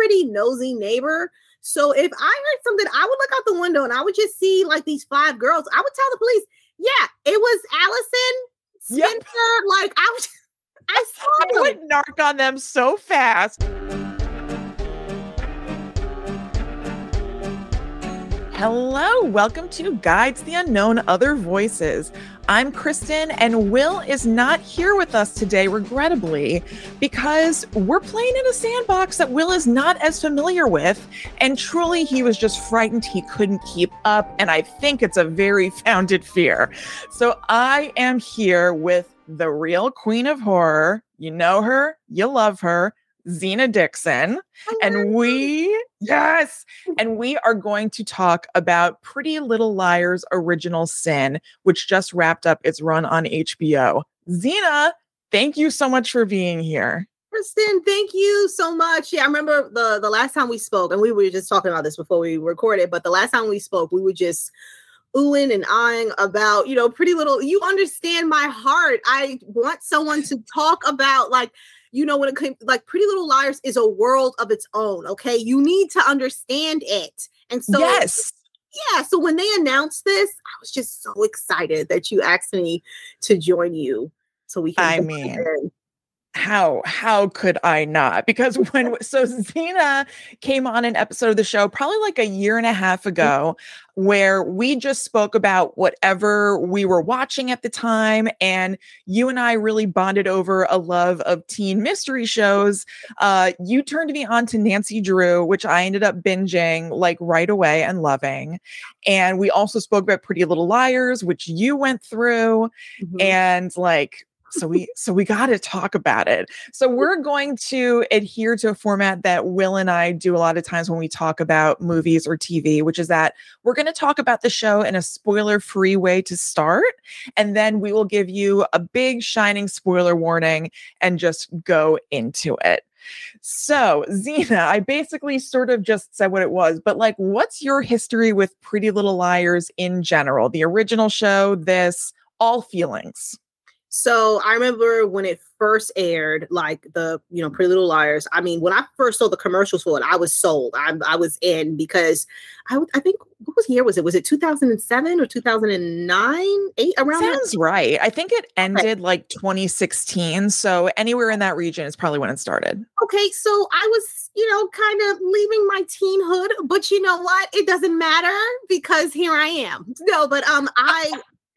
pretty nosy neighbor. So if I heard something, I would look out the window and I would just see like these five girls. I would tell the police, yeah, it was Alison, Spencer. Yep. Like I was, I saw I them. would narc on them so fast. Hello, welcome to Guides the Unknown Other Voices. I'm Kristen, and Will is not here with us today, regrettably, because we're playing in a sandbox that Will is not as familiar with. And truly, he was just frightened he couldn't keep up. And I think it's a very founded fear. So I am here with the real queen of horror. You know her, you love her, Zena Dixon. And we, yes, and we are going to talk about Pretty Little Liars Original Sin, which just wrapped up its run on HBO. Zena, thank you so much for being here. Kristen, thank you so much. Yeah, I remember the the last time we spoke, and we were just talking about this before we recorded, but the last time we spoke, we were just oohing and eyeing about, you know, pretty little. You understand my heart. I want someone to talk about like you know, when it came like Pretty Little Liars is a world of its own. Okay. You need to understand it. And so, yes. Yeah. So when they announced this, I was just so excited that you asked me to join you. So we can. I mean, how how could I not? Because when so Zena came on an episode of the show probably like a year and a half mm. ago where we just spoke about whatever we were watching at the time and you and I really bonded over a love of teen mystery shows. Uh you turned me on to Nancy Drew which I ended up binging like right away and loving. And we also spoke about Pretty Little Liars which you went through mm-hmm. and like so we so we got to talk about it so we're going to adhere to a format that will and i do a lot of times when we talk about movies or tv which is that we're going to talk about the show in a spoiler free way to start and then we will give you a big shining spoiler warning and just go into it so, Zena, I basically sort of just said what it was, but like, what's your history with Pretty Little Liars in general? The original show, this, all feelings. So I remember when it first aired, like the you know Pretty Little Liars. I mean, when I first saw the commercials for it, I was sold. I, I was in because I I think what was year was it? Was it 2007 or 2009? Eight around. Sounds that? right. I think it ended okay. like 2016. So anywhere in that region is probably when it started. Okay, so I was you know kind of leaving my teenhood, but you know what? It doesn't matter because here I am. No, but um, I.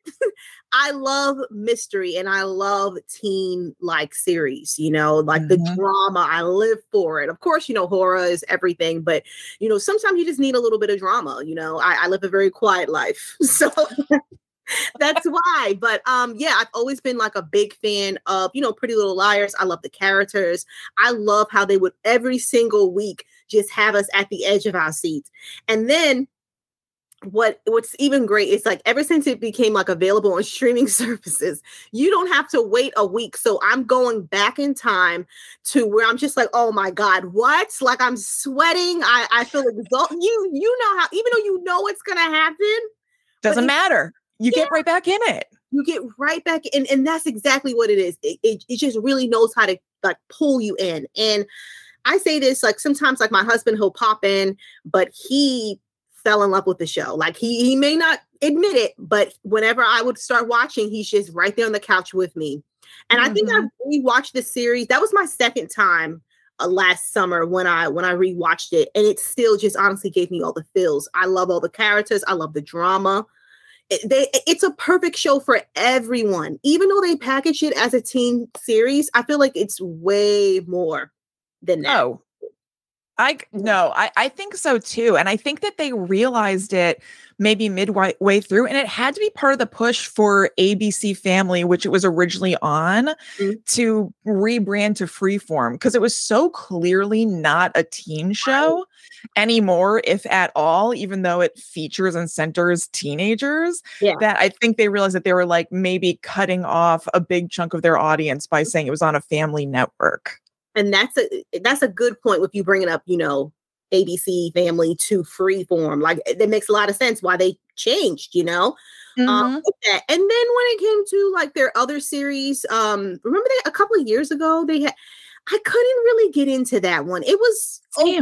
I love mystery and I love teen like series, you know, like mm-hmm. the drama. I live for it. Of course, you know, horror is everything, but you know, sometimes you just need a little bit of drama. You know, I, I live a very quiet life. So that's why. But um, yeah, I've always been like a big fan of, you know, Pretty Little Liars. I love the characters. I love how they would every single week just have us at the edge of our seats. And then what what's even great is like ever since it became like available on streaming services you don't have to wait a week so i'm going back in time to where i'm just like oh my god what? Like i'm sweating i i feel exhausted you you know how even though you know what's gonna happen doesn't matter you yeah, get right back in it. You get right back in and that's exactly what it is it, it, it just really knows how to like pull you in and I say this like sometimes like my husband he'll pop in but he fell in love with the show. Like he he may not admit it, but whenever I would start watching, he's just right there on the couch with me. And mm-hmm. I think I mm-hmm. rewatched the series. That was my second time uh, last summer when I when I rewatched it, and it still just honestly gave me all the feels. I love all the characters. I love the drama. It, they, it's a perfect show for everyone. Even though they package it as a teen series, I feel like it's way more than that. Oh, I no, I, I think so too. And I think that they realized it maybe midway way through. And it had to be part of the push for ABC Family, which it was originally on, mm-hmm. to rebrand to freeform because it was so clearly not a teen show anymore, if at all, even though it features and centers teenagers. Yeah. That I think they realized that they were like maybe cutting off a big chunk of their audience by saying it was on a family network and that's a that's a good point with you bringing up you know abc family to freeform like that makes a lot of sense why they changed you know um, mm-hmm. um, and then when it came to like their other series um remember they a couple of years ago they had I couldn't really get into that one. It was okay,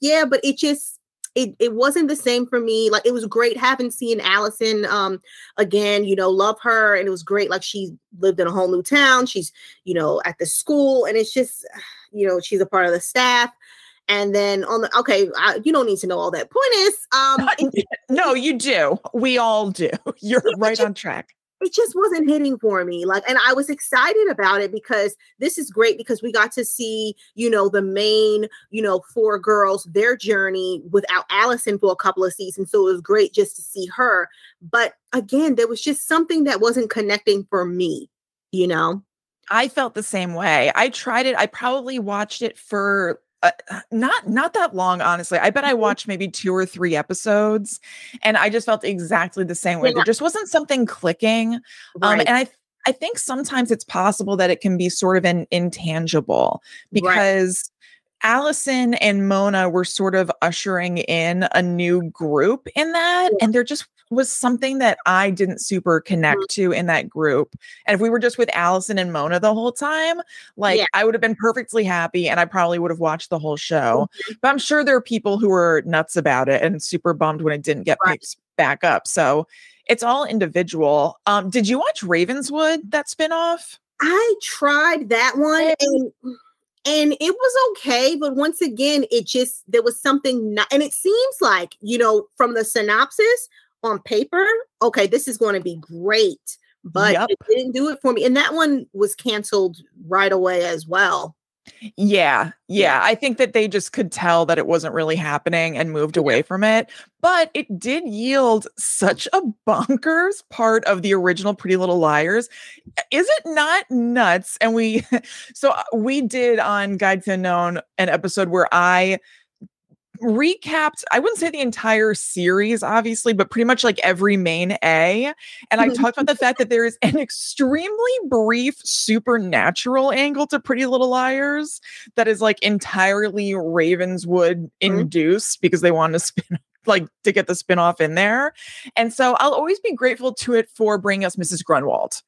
yeah, but it just it, it wasn't the same for me. Like it was great having seen Alison um again, you know, love her and it was great. Like she lived in a whole new town. She's, you know, at the school and it's just, you know, she's a part of the staff. And then on the okay, I, you don't need to know all that. Point is, um, no, you do. We all do. You're right on track it just wasn't hitting for me like and i was excited about it because this is great because we got to see you know the main you know four girls their journey without alison for a couple of seasons so it was great just to see her but again there was just something that wasn't connecting for me you know I felt the same way. I tried it. I probably watched it for uh, not not that long honestly i bet i mm-hmm. watched maybe two or three episodes and i just felt exactly the same way yeah. there just wasn't something clicking right. um and i i think sometimes it's possible that it can be sort of an intangible because right. alison and mona were sort of ushering in a new group in that yeah. and there just was something that I didn't super connect mm-hmm. to in that group. And if we were just with Alison and Mona the whole time, like yeah. I would have been perfectly happy and I probably would have watched the whole show. Mm-hmm. But I'm sure there are people who were nuts about it and super bummed when it didn't get right. picked back up. So it's all individual. Um, did you watch Ravenswood, that spinoff? I tried that one and and it was okay but once again it just there was something not and it seems like you know from the synopsis on paper, okay, this is going to be great, but yep. it didn't do it for me. And that one was canceled right away as well. Yeah, yeah. I think that they just could tell that it wasn't really happening and moved away from it. But it did yield such a bonkers part of the original Pretty Little Liars. Is it not nuts? And we, so uh, we did on Guide to Unknown an episode where I recapped, I wouldn't say the entire series, obviously, but pretty much like every main A. And I talked about the fact that there is an extremely brief supernatural angle to Pretty Little Liars that is like entirely Ravenswood mm-hmm. induced mm-hmm. because they wanted to spin like to get the spinoff in there. And so I'll always be grateful to it for bringing us Mrs. Grunwald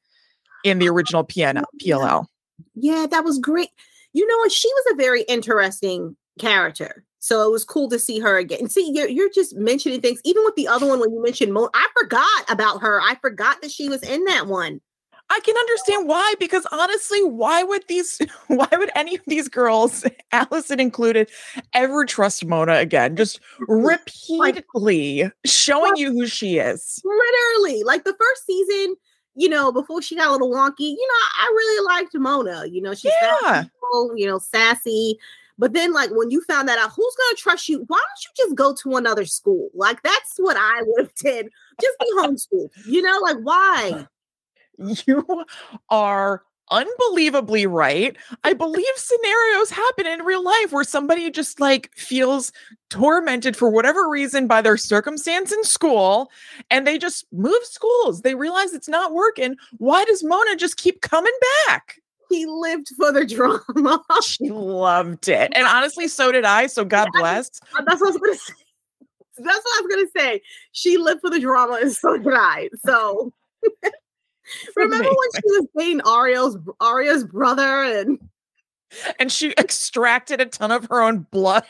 in the original PN- PLL. Yeah, that was great. You know? She was a very interesting character. So it was cool to see her again. see, you're, you're just mentioning things. Even with the other one, when you mentioned Mo, I forgot about her. I forgot that she was in that one. I can understand why, because honestly, why would these, why would any of these girls, Alison included, ever trust Mona again? Just repeatedly like, showing you who she is. Literally, like the first season, you know, before she got a little wonky, you know, I really liked Mona. You know, she's yeah. you know, sassy. But then, like, when you found that out, who's going to trust you? Why don't you just go to another school? Like, that's what I would have did. Just be homeschooled. You know, like, why? You are unbelievably right. I believe scenarios happen in real life where somebody just like feels tormented for whatever reason by their circumstance in school and they just move schools. They realize it's not working. Why does Mona just keep coming back? He lived for the drama. she loved it. And honestly, so did I. So God yeah, bless. That's what I was gonna say. That's what I was gonna say. She lived for the drama, and so did I. So remember when she was dating Ario's Aria's brother and and she extracted a ton of her own blood.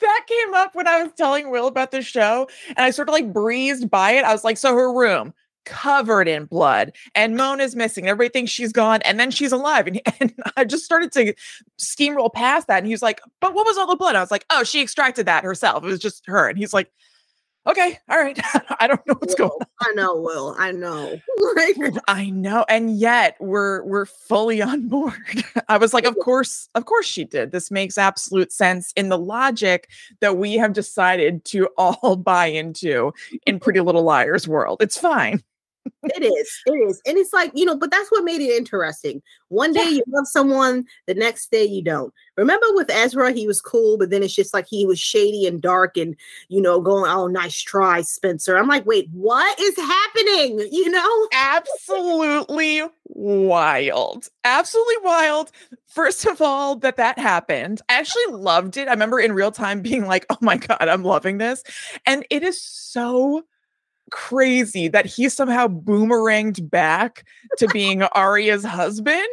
that came up when I was telling Will about the show, and I sort of like breezed by it. I was like, "So her room, covered in blood and Mona's missing. Everybody thinks she's gone and then she's alive. And, and I just started to steamroll past that. And he was like, But what was all the blood? I was like, Oh, she extracted that herself. It was just her. And he's like, Okay, all right. I don't know what's Will, going on. I know, Will. I know. I know. And yet we're we're fully on board. I was like, of course, of course she did. This makes absolute sense in the logic that we have decided to all buy into in Pretty Little Liars world. It's fine it is. It is. And it's like, you know, but that's what made it interesting. One day yeah. you love someone, the next day you don't. Remember with Ezra, he was cool, but then it's just like he was shady and dark and, you know, going, oh, nice try, Spencer. I'm like, wait, what is happening? You know? Absolutely wild. Absolutely wild. First of all, that that happened. I actually loved it. I remember in real time being like, oh my God, I'm loving this. And it is so crazy that he somehow boomeranged back to being Aria's husband.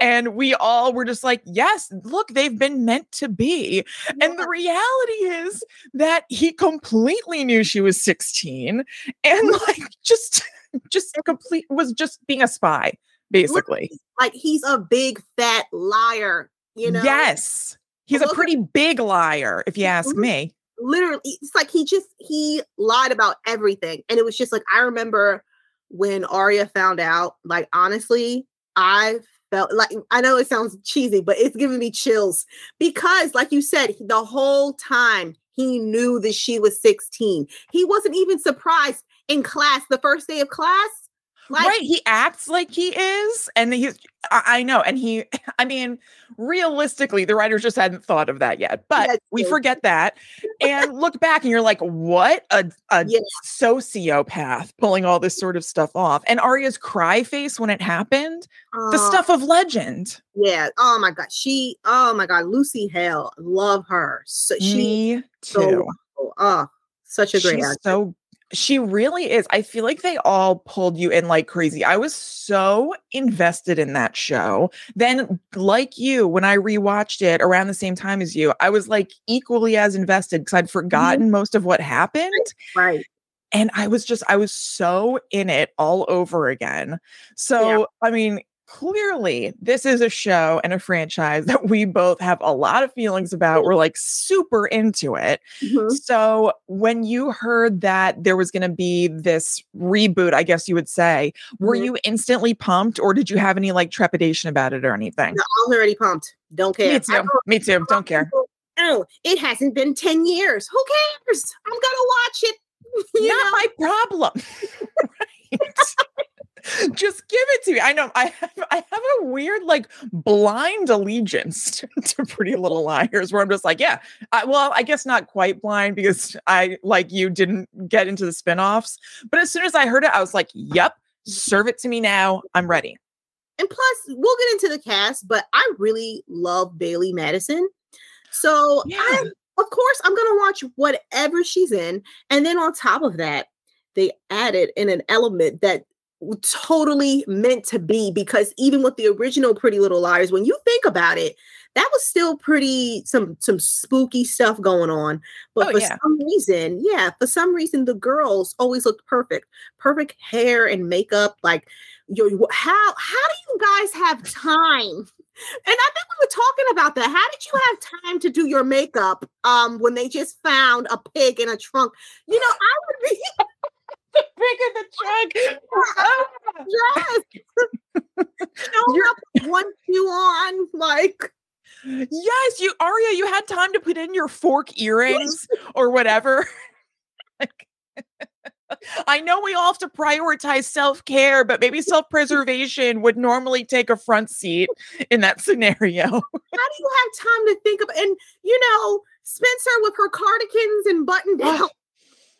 And we all were just like, yes, look, they've been meant to be. And the reality is that he completely knew she was 16 and like just just complete was just being a spy, basically. Like he's a big fat liar, you know? Yes. He's a pretty big liar, if you ask Mhm. me. Literally it's like he just he lied about everything and it was just like i remember when Aria found out like honestly i felt like i know it sounds cheesy but it's giving me chills because like you said the whole time he knew that she was 16 he wasn't even surprised in class the first day of class like right. He acts like he is. And he's, I, know. And he, I mean, realistically, the writers just hadn't thought of that yet, but That's we forget that and look back and you're like, what? A, a Yeah. sociopath pulling all this sort of stuff off. And Aria's cry face when it happened, the uh, stuff of legend. yeah oh my god she oh my god lucy hale love her so she Me so too. wonderful. oh such a great She's actress. so she really is. I feel like they all pulled you in like crazy. I was so invested in that show. Then, like you, when I rewatched it around the same time as you, I was like equally as invested because I'd mm-hmm. forgotten most of what happened. right And I was just, I was so in it all over again. So, I mean, clearly, this is a show and a franchise that we both have a lot of feelings about. We're like super into it. Mhm. So when you heard that there was going to be this reboot, I guess you would say, were Mhm. you instantly pumped or did you have any like trepidation about it or anything? No, I was already pumped. Don't care. Me too. know Me too. Don't care. Oh, it hasn't been 10 years. Who cares? I'm gonna watch it. Not know? my problem. right. Just give it to me. I know I have I have a weird like blind allegiance to, to Pretty Little Liars where I'm just like, yeah, I, well, I guess not quite blind because I like you didn't get into the spin-offs. But as soon as I heard it, I was like, yep, serve it to me now. I'm ready. And plus, we'll get into the cast, but I really love Bailee Madison. So Yeah. I of course I'm gonna watch whatever she's in. And then on top of that, they added in an element that totally meant to be because even with the original Pretty Little Liars, when you think about it, that was still pretty some some spooky stuff going on. But Oh, for yeah. some reason, yeah, for some reason the girls always looked perfect. Perfect hair and makeup. Like yo, how how do you guys have time? And I think we were talking about that. How did you have time to do your makeup um when they just found a pig in a trunk? You know, I would be Big in the trunk. dressed. Showing You're- one shoe on, like Yes, you Aria, you had time to put in your fork earrings or whatever. Like, I know we all have to prioritize self-care, but maybe self-preservation would normally take a front seat in that scenario. how do you have time to think of and you know Spencer with her cardigans and button down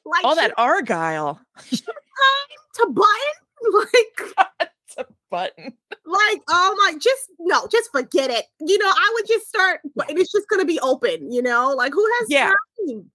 like All that argyle. time to button like a button. like oh my just no just forget it you know i would just start and it's just gonna be open you know like who has Yeah. time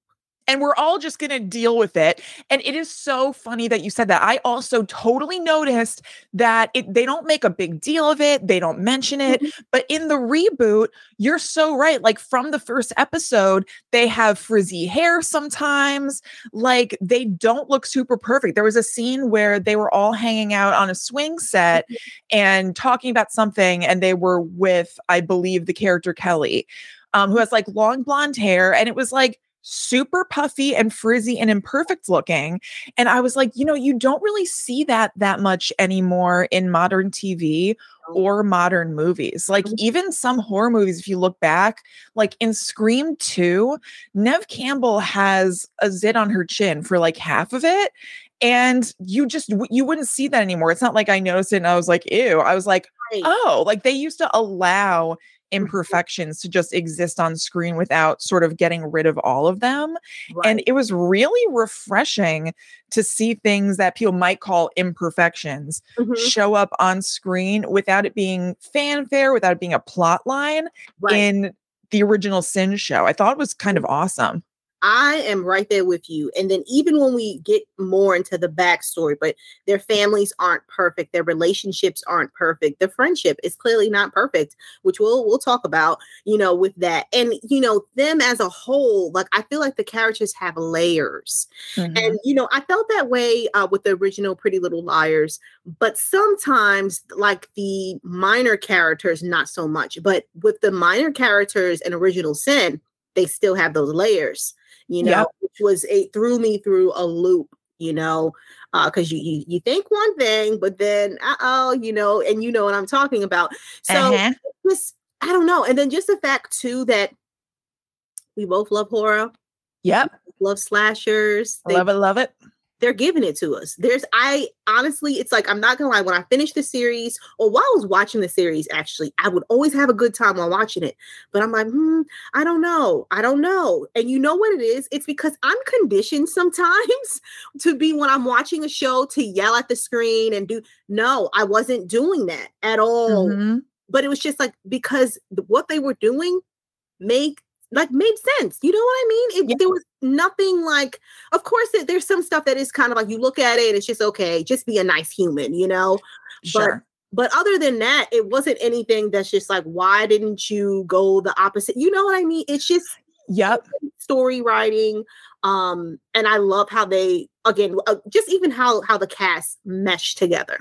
and we're all just going to deal with it and it is so funny that you said that. I also totally noticed that it, they don't make a big deal of it they don't mention it but in the reboot you're so right like from the first episode they have frizzy hair sometimes like they don't look super perfect. There was a scene where they were all hanging out on a swing set and talking about something and they were with i believe the character kelly um, who has like long blonde hair and it was like super puffy and frizzy and imperfect looking and i was like you know you don't really see that that much anymore in modern tv or modern movies. Like Mhm. even some horror movies if you look back like in scream 2 nev campbell has a zit on her chin for like half of it and you just you wouldn't see that anymore. It's not like i noticed it and i was like ew. I was like oh like they used to allow imperfections to just exist on screen without sort of getting rid of all of them and it was really refreshing to see things that people might call imperfections Mhm. show up on screen without it being fanfare without it being a plot line Right. in the original sin show. I thought it was kind of awesome I am right there with you. And then even when we get more into the backstory, but their families aren't perfect, their relationships aren't perfect, the friendship is clearly not perfect, which we'll we'll talk about, you know, with that. And you know, them as a whole, like I feel like the characters have layers. Mm-hmm. And you know, I felt that way uh, with the original Pretty Little Liars, but sometimes like the minor characters, not so much. But with the minor characters and original sin, they still have those layers you know, which was a threw me through a loop, you know, because uh, you, you you think one thing, but then uh oh, you know, and you know what I'm talking about. So uh-huh. just I don't know, and then just the fact too that we both love horror. Yep, love slashers. They, love it, love it they're giving it to us. There's I honestly, it's like I'm not gonna lie. When I finished the series, or while I was watching the series, actually, I would always have a good time while watching it. But I'm like, hmm, I don't know, I don't know. And you know what it is? It's because I'm conditioned sometimes to be when I'm watching a show to yell at the screen and do. No, I wasn't doing that at all. Mm-hmm. But it was just like because what they were doing make like made sense. You know what I mean? It, yeah. There was nothing like, of course, there's some stuff that is kind of like you look at it, it's just okay, just be a nice human, you know? Sure. But, but other than that, it wasn't anything that's just like, why didn't you go the opposite? You know what I mean? It's just yep story writing um and i love how they again uh, just even how how the cast mesh together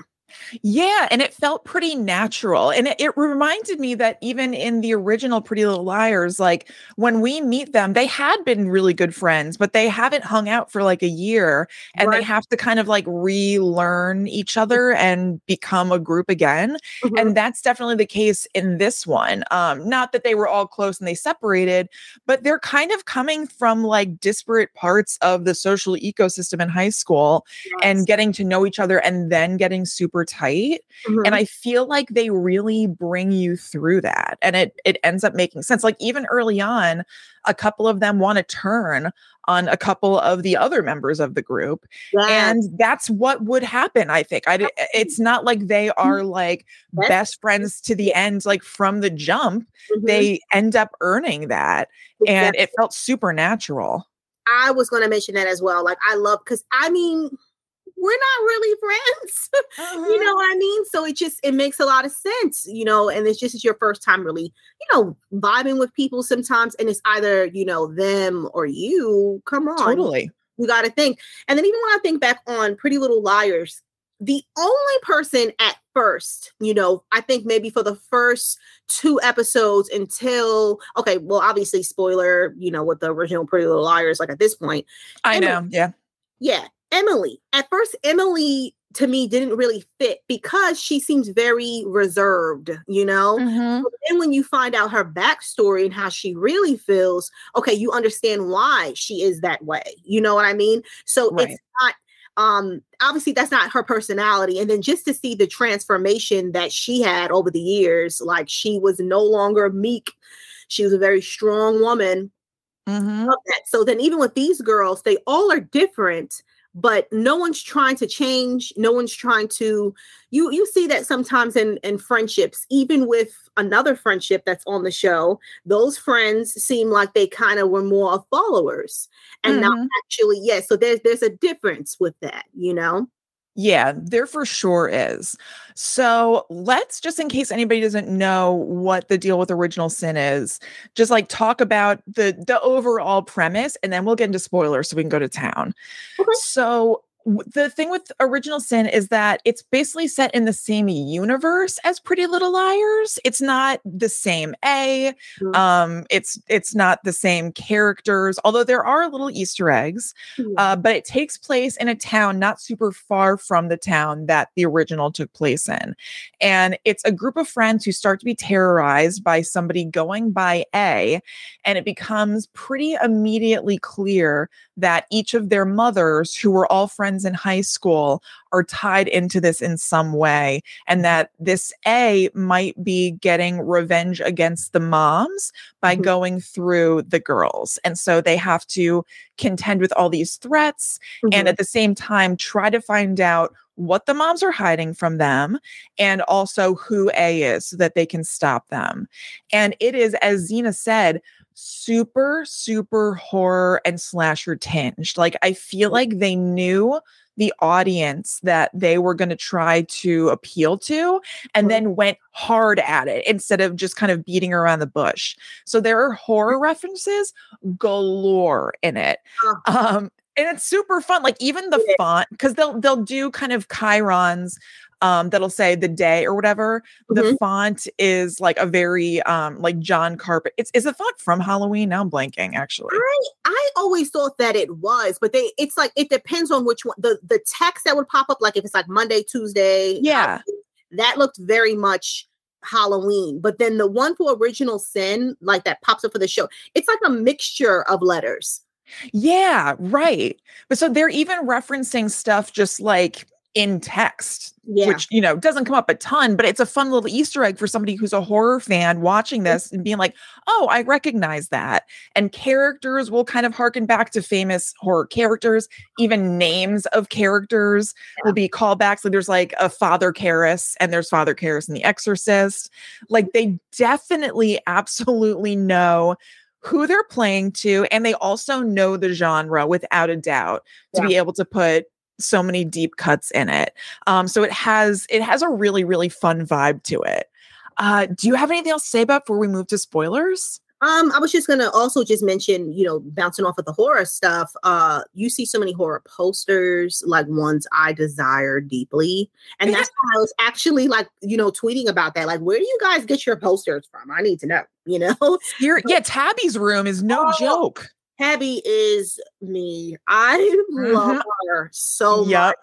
yeah, and it felt pretty natural. And it, it, reminded me that even in the original Pretty Little Liars, like when we meet them, they had been really good friends, but they haven't hung out for like a year and right. they have to kind of like relearn each other and become a group again. Mm-hmm. And that's definitely the case in this one. Um, not that they were all close and they separated, but they're kind of coming from like disparate parts of the social ecosystem in high school yes. and getting to know each other and then getting super tight. Mm-hmm. And I feel like they really bring you through that. And it it ends up making sense. Like even early on, a couple of them want to turn on a couple of the other members of the group yes. and that's what would happen i think i it's not like they mm-hmm. are like yes. best friends to the end like from the jump mm-hmm. they end up earning that exactly. and it felt supernatural i was going to mention that as well like i love because i mean we're not really friends. Uh-huh. you know what I mean? So it just it makes a lot of sense, you know, and it's just it's your first time really, you know, vibing with people sometimes, and it's either, you know, them or you. Come on. Totally. You gotta think. And then even when I think back on Pretty Little Liars, the only person at first, you know, I think maybe for the first two episodes until okay, well, obviously, spoiler, you know, with the original Pretty Little Liars, like at this point. I know, yeah. Yeah. Emily. At first, Emily to me didn't really fit because she seems very reserved, you know? Mm-hmm. But then when you find out her backstory and how she really feels, okay, you understand why she is that way. You know what I mean? So right. it's not um obviously that's not her personality and then just to see the transformation that she had over the years like she was no longer meek she was a very strong woman mm-hmm. so then even with these girls they all are different but no one's trying to change no one's trying to you you see that sometimes in in friendships even with another friendship that's on the show those friends seem like they kind of were more of followers and mm-hmm. not actually yes yeah, so there's there's a difference with that you know yeah, there for sure is. So let's just in case anybody doesn't know what the deal with original sin is, just like talk about the the overall premise and then we'll get into spoilers so we can go to town. Okay. So the thing with original sin is that it's basically set in the same universe as pretty little liars it's not the same a mm-hmm. um it's it's not the same characters although there are little easter eggs mm-hmm. uh, but it takes place in a town not super far from the town that the original took place in and it's a group of friends who start to be terrorized by somebody going by a and it becomes pretty immediately clear that each of their mothers who were all friends friends in high school are tied into this in some way, and that this A might be getting revenge against the moms by mm-hmm. going through the girls. And so they have to contend with all these threats mm-hmm. and at the same time try to find out what the moms are hiding from them and also who A is so that they can stop them. And it is, as Zena said, super, super horror and slasher tinged. Like, I feel like they knew the audience that they were going to try to appeal to and then went hard at it instead of just kind of beating around the bush. So there are horror references galore in it. Um, and it's super fun. Like even the font, because they'll they'll do kind of chyrons um, that'll say the day or whatever. Mm-hmm. The font is like a very um, like John Carpenter. It's is the font from Halloween. Now I'm blanking actually. I I always thought that it was, but they it's like it depends on which one. The the text that would pop up, like if it's like Monday, Tuesday, yeah, that looked very much Halloween. But then the one for Original Sin, like that pops up for the show, it's like a mixture of letters. Yeah, right. But so they're even referencing stuff just like in text, yeah. which you know doesn't come up a ton, but it's a fun little Easter egg for somebody who's a horror fan watching mm-hmm. this and being like, "Oh, I recognize that." And characters will kind of harken back to famous horror characters. Even names of characters yeah. will be callbacks. Like there's like a Father Karras, and there's Father Karras in The Exorcist. Like they definitely, absolutely know who they're playing to and they also know the genre without a doubt to yeah. be able to put so many deep cuts in it. Um, so it has it has a really really fun vibe to it. Uh, do you have anything else to say about before we move to spoilers? Um, I was just gonna also just mention, you know, bouncing off of the horror stuff. Uh, you see so many horror posters, like ones I desire deeply, and that's why I was actually like, you know, tweeting about that. Like, where do you guys get your posters from? I need to know. You know, Here, yeah, Tabby's room is no oh, joke. Tabby is me. I mm-hmm. love her so yep. much.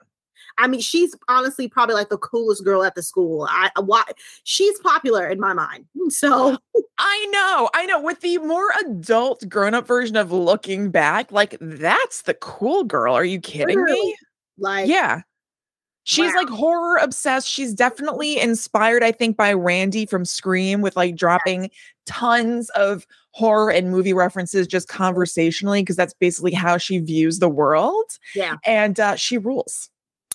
I mean, she's honestly probably like the coolest girl at the school. I why she's popular in my mind. So I know, I know. With the more adult, grown-up version of looking back, like that's the cool girl. Are you kidding Literally. me? Like, yeah. She's wow. like horror obsessed. She's definitely inspired, I think, by Randy from Scream with like dropping tons of horror and movie references just conversationally because that's basically how she views the world. Yeah. And uh, she rules.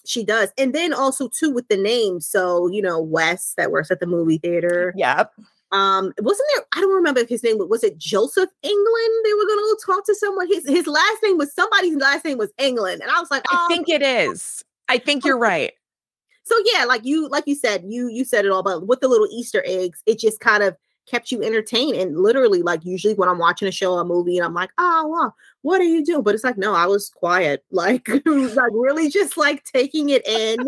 She does. And then also too with the name. So, you know, Wes that works at the movie theater. Yep. Um, wasn't there? I don't remember if his name was it Joseph England. They were gonna go talk to someone. His his last name was somebody's last name was England, and I was like, oh. I think it is. I think you're right. So yeah, like you like you said, you you said it all, but with the little Easter eggs, it just kind of kept you entertained. And literally, like usually when I'm watching a show a movie and I'm like, oh wow, what are you doing? But it's like, no, I was quiet, like like really just like taking it in,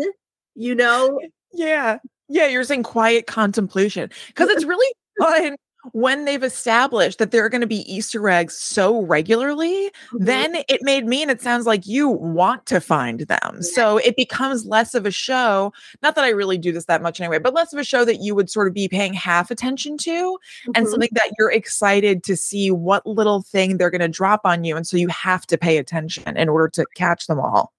you know? Yeah. Yeah, you're saying quiet contemplation because it's really fun when they've established that there are going to be Easter eggs so regularly, mm-hmm. then it made me, and it sounds like you want to find them. Yeah. So it becomes less of a show. Not that I really do this that much anyway, but less of a show that you would sort of be paying half attention to mm-hmm. and something that you're excited to see what little thing they're going to drop on you. And so you have to pay attention in order to catch them all.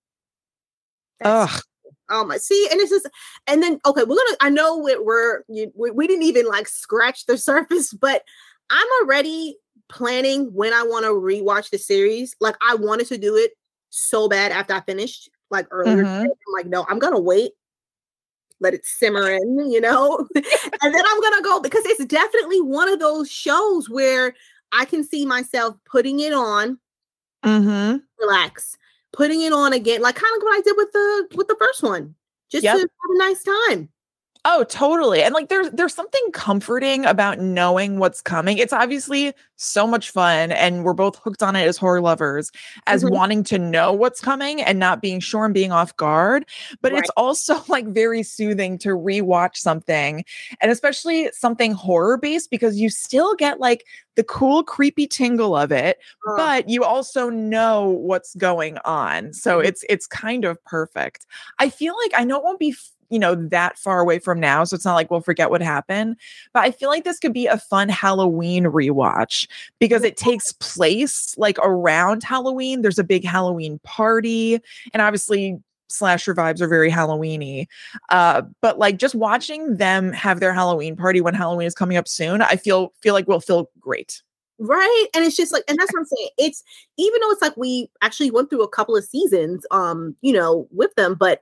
That's Ugh. Oh my! See, and it's just, and then okay, we're gonna. I know we're, we're we, we didn't even like scratch the surface, but I'm already planning when I want to rewatch the series. Like I wanted to do it so bad after I finished, like earlier. Mm-hmm. I'm like, no, I'm gonna wait, let it simmer in, you know, and then I'm gonna go because it's definitely one of those shows where I can see myself putting it on, mm-hmm. relax, putting it on again, like kind of what I did with the with the first one, just yep. to have a nice time. Oh, totally. And like there's there's something comforting about knowing what's coming. It's obviously so much fun and we're both hooked on it as horror lovers as mm-hmm. wanting to know what's coming and not being sure and being off guard, but right. it's also like very soothing to rewatch something and especially something horror based because you still get like the cool creepy tingle of it, uh. but you also know what's going on. So mm-hmm. it's it's kind of perfect. I feel like I know it won't be you know, that far away from now. So it's not like we'll forget what happened. But I feel like this could be a fun Halloween rewatch because it takes place like around Halloween. There's a big Halloween party. And obviously, slasher vibes are very Halloweeny. Uh, but like just watching them have their Halloween party when Halloween is coming up soon, I feel feel like we'll feel great. Right. And it's just like, and that's what I'm saying. It's even though it's like we actually went through a couple of seasons, um, you know, with them, but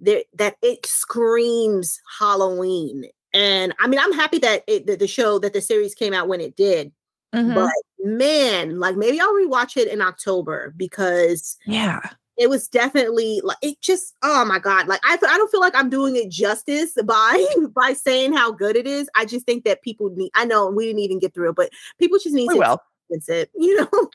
there that it screams Halloween. And I mean, I'm happy that it, the, the show that the series came out when it did. Mm-hmm. But man, like maybe I'll rewatch it in October because yeah, it was definitely like it just oh my god like I, I don't feel like i'm doing it justice by by saying how good it is i just think that people need i know we didn't even get through it but people just need we to will it's it, you know?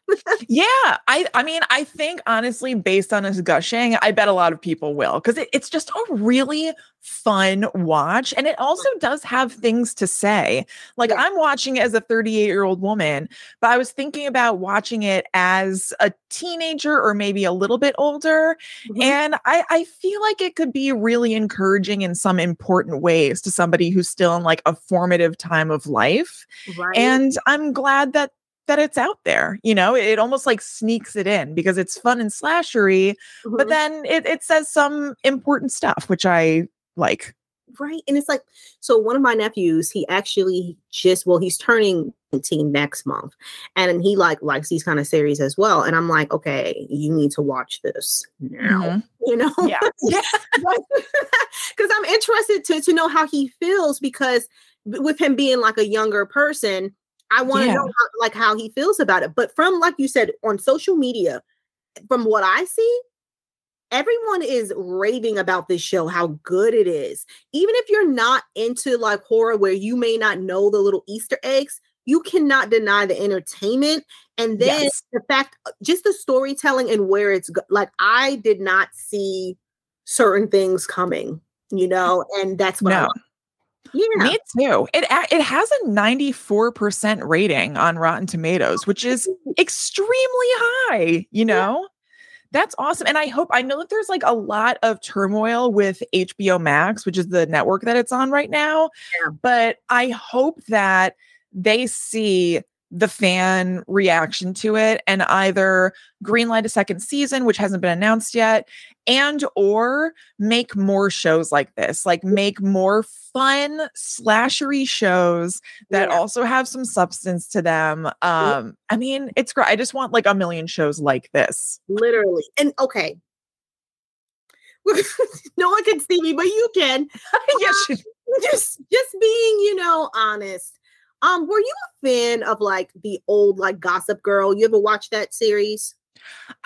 yeah. I I mean, I think honestly, based on his gushing, I bet a lot of people will because it, it's just a really fun watch. And it also does have things to say. Like yeah. I'm watching it as a 38 year old woman, but I was thinking about watching it as a teenager or maybe a little bit older. Mm-hmm. And I, I feel like it could be really encouraging in some important ways to somebody who's still in like a formative time of life. Right. And I'm glad that that it's out there. You know, it, it, almost like sneaks it in because it's fun and slashery, mm-hmm. but then it, it says some important stuff, which I like. Right. And it's like, so one of my nephews, he actually just, well, he's turning 18 next month. And he like likes these kind of series as well. And I'm like, okay, you need to watch this now. Mm-hmm. You know? Yeah. yeah. Because I'm interested to to know how he feels because with him being like a younger person, I want to yeah. know how, like how he feels about it. But from like you said on social media, from what I see, everyone is raving about this show, how good it is. Even if you're not into like horror where you may not know the little Easter eggs, you cannot deny the entertainment and then yes. the fact uh, just the storytelling and where it's go- like I did not see certain things coming, you know, and that's what no. Yeah. Me too. It it has a 94% rating on Rotten Tomatoes, which is extremely high, you know? Yeah. That's awesome. And I hope I know that there's like a lot of turmoil with HBO Max, which is the network that it's on right now. Yeah. But I hope that they see the fan reaction to it and either greenlight a second season which hasn't been announced yet and or make more shows like this like make more fun slashery shows that yeah. also have some substance to them um i mean it's great i just want like a million shows like this. Literally and okay. No one can see me but you can. Yes just just being you know honest um, were you a fan of like the old like Gossip Girl? You ever watch that series?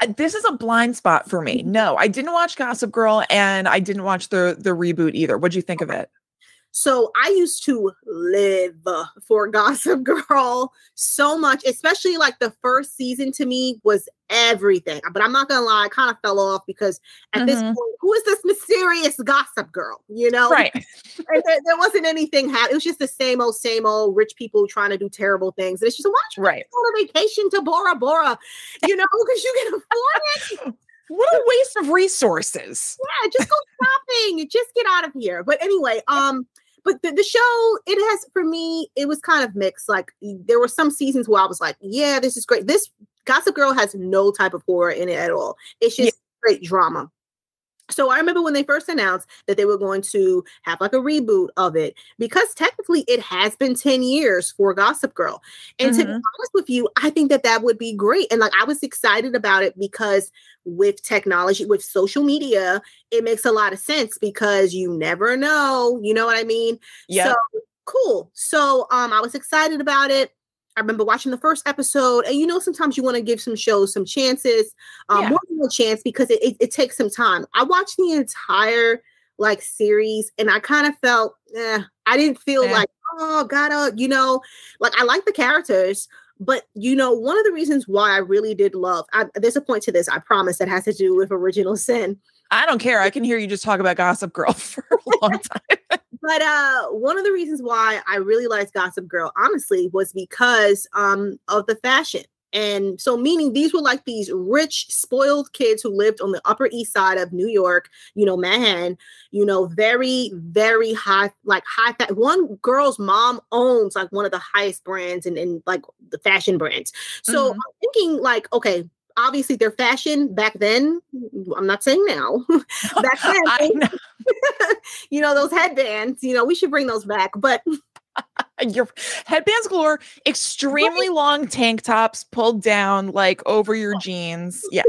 Uh, this is a blind spot for me. No, I didn't watch Gossip Girl, and I didn't watch the the reboot either. What'd you think of it? So I used to live for Gossip Girl so much, especially like the first season to me was everything. But I'm not gonna lie, I kind of fell off because at mm-hmm. this point, who is this mysterious Gossip Girl? You know, right? there, there, wasn't anything. Ha- it was just the same old, same old rich people trying to do terrible things. And it's just a watch, right? Go on a vacation to Bora Bora, you know, because you can afford it. What a waste of resources. Yeah, just go shopping. just get out of here. But anyway, um, but the, the show, it has for me, it was kind of mixed. Like there were some seasons where I was like, yeah, this is great. This Gossip Girl has no type of horror in it at all. It's just yeah. straight drama. So I remember when they first announced that they were going to have like a reboot of it because technically it has been 10 years for Gossip Girl. And mm-hmm. to be mm-hmm. honest with you, I think that that would be great. And like I was excited about it because with technology, with social media, it makes a lot of sense because you never know, you know what I mean? Yeah. So cool. So um I was excited about it. I remember watching the first episode, and you know, sometimes you want to give some shows some chances, um, yeah. more than a chance because it, it, it, takes some time. I watched the entire like series, and I kind of felt, eh, I didn't feel like, oh, gotta, you know, like I like the characters, but you know, one of the reasons why I really did love, I, there's a point to this, I promise, that has to do with original sin. I don't care. I can hear you just talk about Gossip Girl for a long time. But uh one of the reasons why I really liked Gossip Girl, honestly, was because um of the fashion. And so, meaning these were like these rich, spoiled kids who lived on the Upper East Side of New York, you know, Manhattan, you know, very, very high, like high. Fa- one girl's mom owns like one of the highest brands and, and like the fashion brands. So, mm-hmm. I'm thinking, like, okay, obviously their fashion back then i'm not saying now back then. you know those headbands you know we should bring those back but your headbands galore extremely right. long tank tops pulled down like over your jeans yeah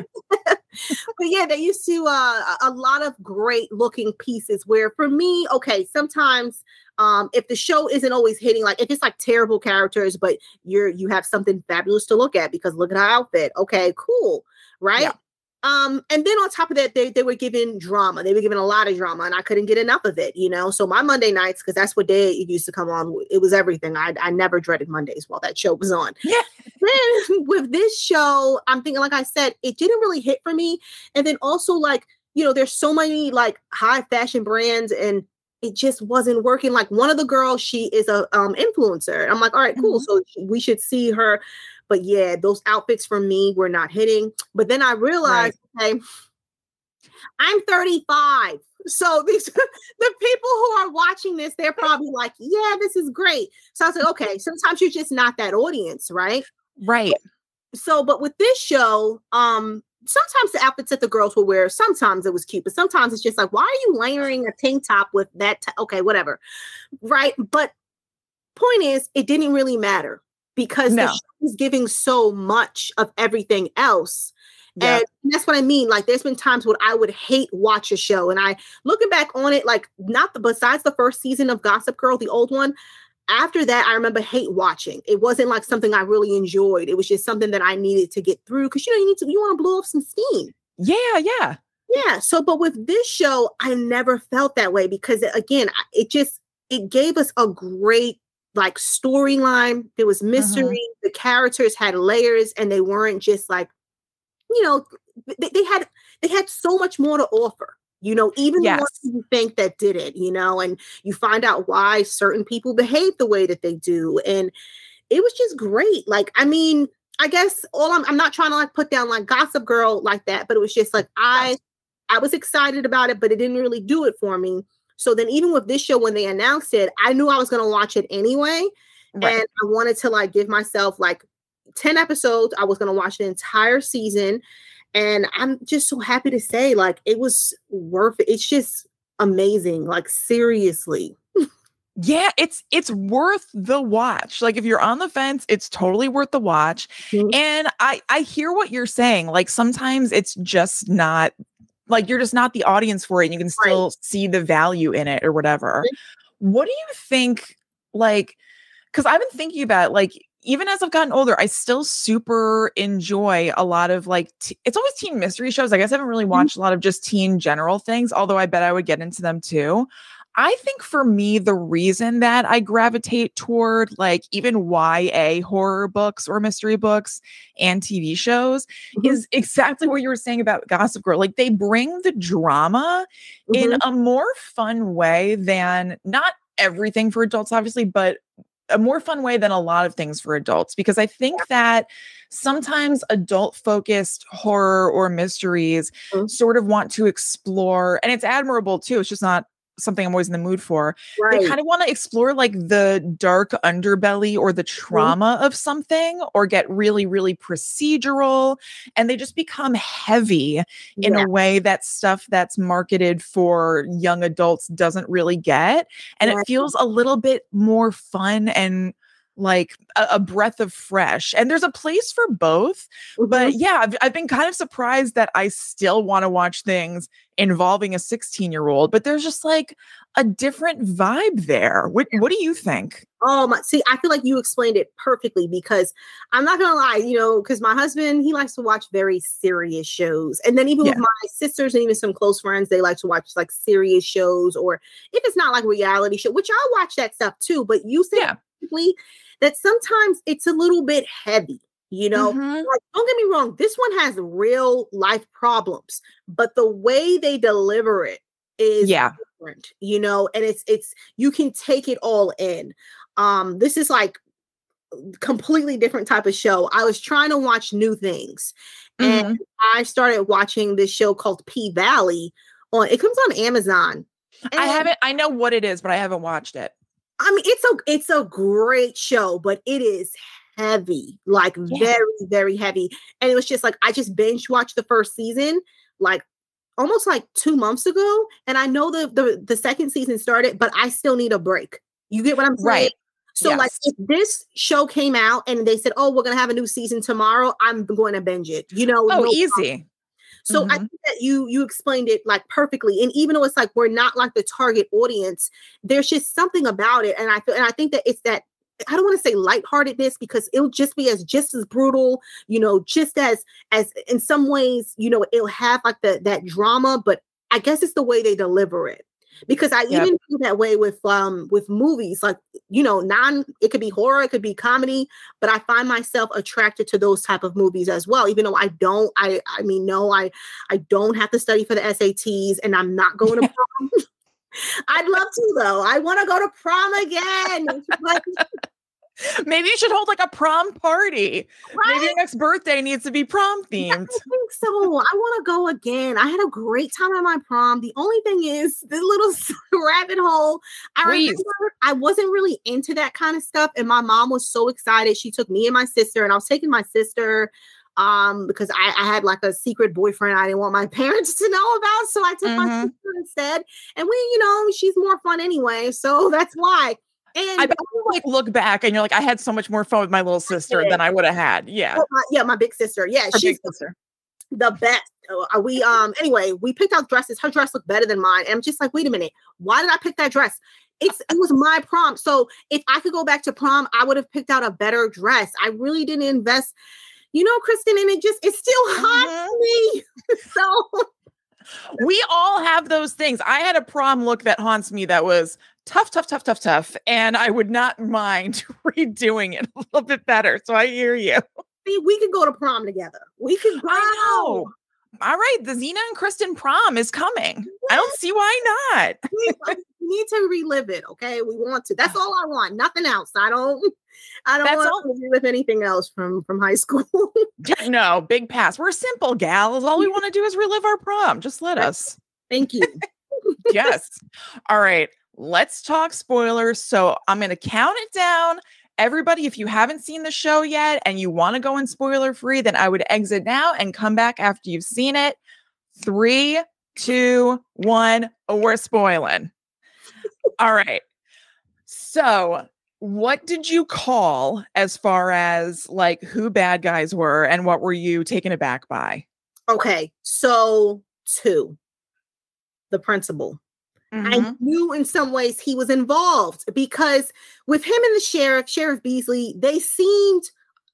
but yeah, they used to uh, a lot of great looking pieces. Where for me, okay, sometimes um, if the show isn't always hitting, like if it's like terrible characters, but you're you have something fabulous to look at because look at her outfit. Okay, cool, right? Yeah. Um, and then on top of that, they, they were given drama. They were given a lot of drama, and I couldn't get enough of it, you know. So my Monday nights, because that's what day it used to come on, it was everything. I I never dreaded Mondays while that show was on. Yeah. Then with this show, I'm thinking, like I said, it didn't really hit for me. And then also, like, you know, there's so many like high fashion brands and it just wasn't working. Like one of the girls, she is a um influencer. I'm like, all right, cool. Mm-hmm. So we should see her but yeah, those outfits for me were not hitting. But then I realized, right. okay, I'm 35. So these the people who are watching this, they're probably like, yeah, this is great. So I was like, okay, sometimes you're just not that audience, right? Right. So, but with this show, um, sometimes the outfits that the girls will wear, sometimes it was cute, but sometimes it's just like, why are you layering a tank top with that? T-? Okay, whatever. Right. But point is, it didn't really matter because no. the show is giving so much of everything else. Yeah. And that's what I mean. Like, there's been times when I would hate watch a show, and I looking back on it, like not the besides the first season of Gossip Girl, the old one. After that, I remember hate watching. It wasn't like something I really enjoyed. It was just something that I needed to get through because you know you need to you want to blow off some steam. Yeah, yeah, yeah. So, but with this show, I never felt that way because again, it just it gave us a great like storyline. There was mystery. Mm-hmm. The characters had layers, and they weren't just like, you know, they, they, had they had so much more to offer. You know, even yes. the ones you think that did it, you know, and you find out why certain people behave the way that they do, and it was just great. Like, I mean, I guess all I'm I'm not trying to like put down like Gossip Girl like that, but it was just like I I was excited about it, but it didn't really do it for me. So then even with this show, when they announced it, I knew I was going to watch it anyway. Right. And I wanted to like give myself like 10 episodes. I was going to watch the entire season. And I'm just so happy to say, like, it was worth it. It's just amazing. Like, seriously. yeah, it's it's worth the watch. Like if you're on the fence, it's totally worth the watch. Mm-hmm. And I I hear what you're saying. Like sometimes it's just not like you're just not the audience for it and you can still right. see the value in it or whatever. What do you think like cuz I've been thinking about like even as I've gotten older, I still super enjoy a lot of like t- it's always teen mystery shows. I guess I haven't really mm-hmm. watched mm-hmm. a lot of just teen general things, although I bet I would get into them too. I think for me, the reason that I gravitate toward like even YA horror books or mystery books and TV shows mm-hmm. is exactly what you were saying about Gossip Girl. Like they bring the drama mm-hmm. in a more fun way than not everything for adults, obviously, but a more fun way than a lot of things for adults because I think that sometimes adult focused horror or mysteries mm-hmm. sort of want to explore and it's admirable too it's just not something I'm always in the mood for. Right. They kind of want to explore like the dark underbelly or the mm-hmm. trauma mm-hmm. of something or get really, really procedural. And they just become heavy in yeah. a way that stuff that's marketed for young adults doesn't really get. And it feels a little bit more fun and like a, a, breath of fresh. And there's a place for both. Mm-hmm. But yeah, I've, I've been kind of surprised that I still want to watch things involving a 16 year old, but there's just like a different vibe there. What, what do you think? Oh my, see, I feel like you explained it perfectly because I'm not gonna lie, you know, because my husband he likes to watch very serious shows, and then even yeah. with my sisters and even some close friends, they like to watch like serious shows, or if it's not like reality show, which I watch that stuff too. But you said yeah that sometimes it's a little bit heavy. You know, mm-hmm. like, don't get me wrong, this one has real life problems, but the way they deliver it is yeah. different, you know, and it's it's you can take it all in. Um, this is like completely different type of show. I was trying to watch new things, mm-hmm. and I started watching this show called P Valley on it comes on Amazon. And I haven't I know what it is, but I haven't watched it. I mean, it's a it's a great show, but it is heavy, like yeah. very very heavy. And it was just like I just binge watched the first season, like almost like two months ago, and I know the the the second season started, but I still need a break. You get what I'm saying? Right. So yes. like if this show came out and they said, "Oh, we're gonna have a new season tomorrow," I'm going to binge it. You know? Oh, no easy. So mm-hmm. I think that you you explained it like perfectly. And even though it's like we're not like the target audience, there's just something about it. And I feel and I think that it's that I don't want to say lightheartedness because it'll just be as just as brutal, you know, just as as in some ways, you know, it'll have like the that drama, but I guess it's the way they deliver it because I yep. even feel that way with um with movies like you know non it could be horror it could be comedy but I find myself attracted to those type of movies as well even though I don't I I mean no I I don't have to study for the SATs and I'm not going to prom. I'd love to though I want to go to prom again Maybe you should hold like a prom party. Right? Maybe your next birthday needs to be prom themed. Yeah, I think so. I want to go again. I had a great time at my prom. The only thing is the little rabbit hole. I Please. remember I wasn't really into that kind of stuff, and my mom was so excited. She took me and my sister, and I was taking my sister um because I, I, had like a secret boyfriend I didn't want my parents to know about. So I took mm-hmm. my sister instead. And we, you know, she's more fun anyway. So that's why. And I like look back and you're like, I had so much more fun with my little sister than I would have had. Yeah. Oh, my, yeah, my big sister. Yeah, Our she's sister. the best. Uh, we um anyway, we picked out dresses. Her dress looked better than mine. And I'm just like, wait a minute, why did I pick that dress? It's it was my prom. So if I could go back to prom, I would have picked out a better dress. I really didn't invest, you know, Kristen, and it just it's still hot mm-hmm. me. so we all have those things. I had a prom look that haunts me that was tough, tough, tough, tough, tough. And I would not mind redoing it a little bit better. So I hear you. See, we could go to prom together. We could go. Know. All right, the Zena and Kristen prom is coming. Yes. I don't see why not. we, need to relive it. Okay, we want to. That's all I want. Nothing else. I don't. I don't That's want all. to relive anything else from from high school. no, big pass. We're simple gals. All we want to do is relive our prom. Just let us. Thank you. yes. All right let's talk spoilers. So I'm going to count it down. Everybody, if you haven't seen the show yet and you want to go in spoiler free, then I would exit now and come back after you've seen it. Three, two, one. We're spoiling. All right. So, what did you call as far as like who bad guys were and what were you taken aback by? Okay. So, two, the principal. Mm-hmm. I knew in some ways he was involved because with him and the sheriff, Sheriff Beasley, they seemed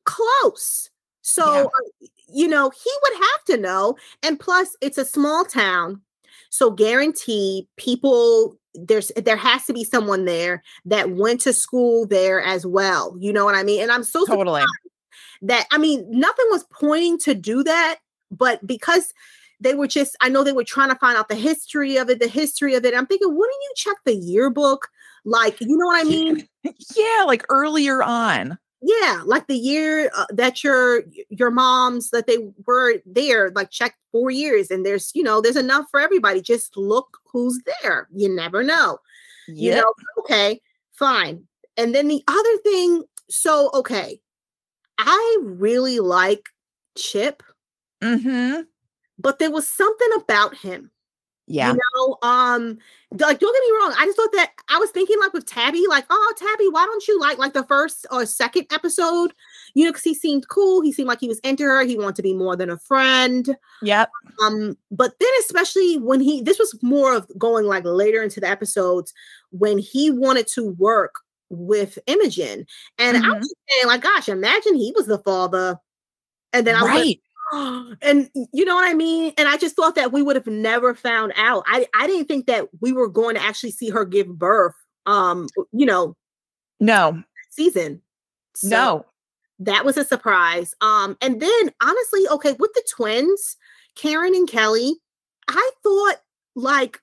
close. So, yeah. uh, you know, he would have to know. And plus, it's a small town. So, guaranteed, people there's there has to be someone there that went to school there as well. You know what I mean? And I'm so totally that I mean, nothing was pointing to do that, but because they were just i know they were trying to find out the history of it the history of it. I'm thinking wouldn't you check the yearbook? Like you know what i mean? Yeah like earlier on. Yeah like the year uh, that your your moms that they were there like check four years and there's you know there's enough for everybody. Just look who's there. You never know. Yep. you know okay fine. And then the other thing so okay i really like chip. Mm-hmm but there was something about him. Yeah. You know, um, like don't get me wrong. I just thought that I was thinking like with Tabby, like, oh Tabby, why don't you like like the first or second episode? You know, because he seemed cool. He seemed like he was into her. He wanted to be more than a friend. Yep. Um, but then especially when he this was more of going like later into the episodes when he wanted to work with Imogen. And mm-hmm. I was saying, like, gosh, imagine he was the father. And then I right. and you know what I mean? And I just thought that we would have never found out. I, I didn't think that we were going to actually see her give birth. Um, you know, no season. So no, that was a surprise. Um, and then honestly, okay, with the twins, Karen and Kelly, I thought like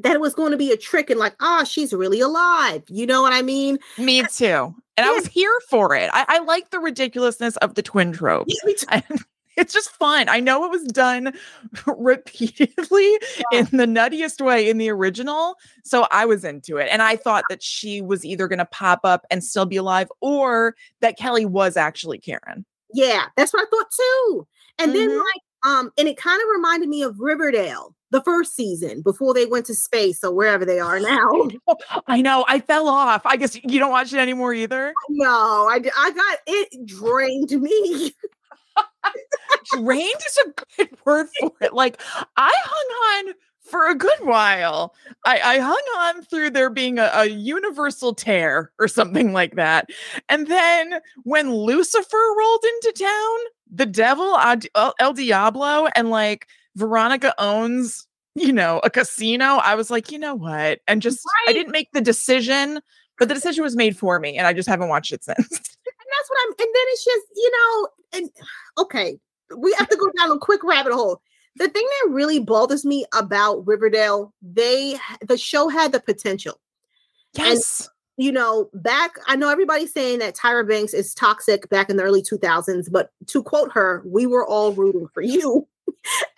that it was going to be a trick and like, oh, she's really alive. You know what I mean? Me too. And. I was here for it. I, I like the ridiculousness of the twin trope. It's just fun. I know it was done repeatedly yeah. in the nuttiest way in the original. So I was into it. And I thought that she was either going to pop up and still be alive or that Kelly was actually Karen. Yeah, that's what I thought too. And mm-hmm. then like um and it kind of reminded me of Riverdale the first season before they went to space or wherever they are now. I know. I fell off. I guess you don't watch it anymore either. No, I, I got it drained me. drained is a good word for it. Like I hung on for a good while. I, I hung on through there being a, a, universal tear or something like that. And then when Lucifer rolled into town, the devil, uh, El Diablo, and like Veronica owns, you know, a casino, I was like, you know what? And just, right. I didn't make the decision, but the decision was made for me. And I just haven't watched it since. and that's what I'm, and then it's just, you know, and okay, we have to go down a quick rabbit hole the thing that really bothers me about Riverdale, they the show had the potential. Yes. And, you know, back I know everybody's saying that Tyra Banks is toxic back in the early 2000s, but to quote her, we were all rooting for you.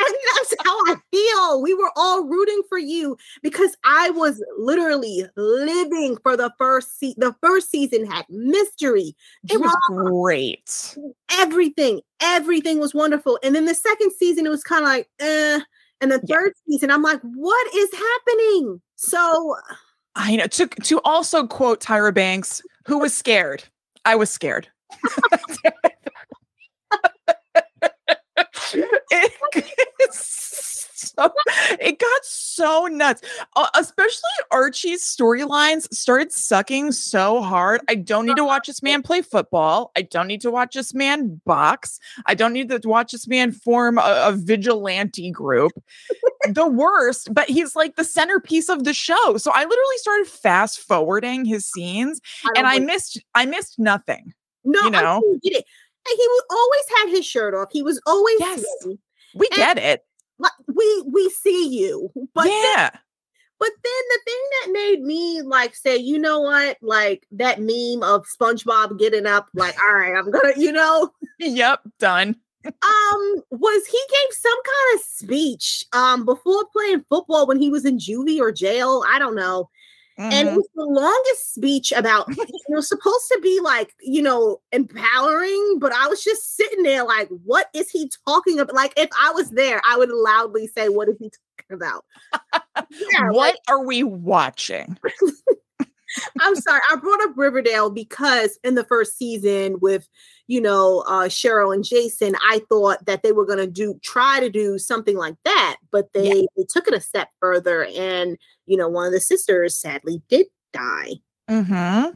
And that's how I feel. We were all rooting for you because I was literally living for the first se- the first season had mystery. It drama, was great. Everything, everything was wonderful. And then the second season, it was kind of like, eh. And the third yeah. season, I'm like, what is happening? So I know to to also quote Tyra Banks, who was scared. I was scared. it, so, it got so nuts. Uh, especially Archie's storylines started sucking so hard. I don't need to watch this man play football. I don't need to watch this man box. I don't need to watch this man form a, a vigilante group. the worst, but he's like the centerpiece of the show. So I literally started fast forwarding his scenes I and I missed I missed nothing. No, you know? I get it he would always had his shirt off. He was always yes. We and get it. Like we we see you, but yeah. Then, but then the thing that made me like say, you know what, like that meme of SpongeBob getting up, like, all right, I'm gonna, you know. yep, done. um, was he gave some kind of speech um before playing football when he was in juvie or jail? I don't know. Mm-hmm. And it was the longest speech about it was supposed to be like, you know, empowering, but I was just sitting there like, what is he talking about? Like, if I was there, I would loudly say, What is he talking about? Yeah, what like, are we watching? I'm sorry, I brought up Riverdale because in the first season with you know uh Cheryl and Jason, I thought that they were gonna do try to do something like that, but they, yeah. they took it a step further and you know, one of the sisters sadly did die. Mm-hmm.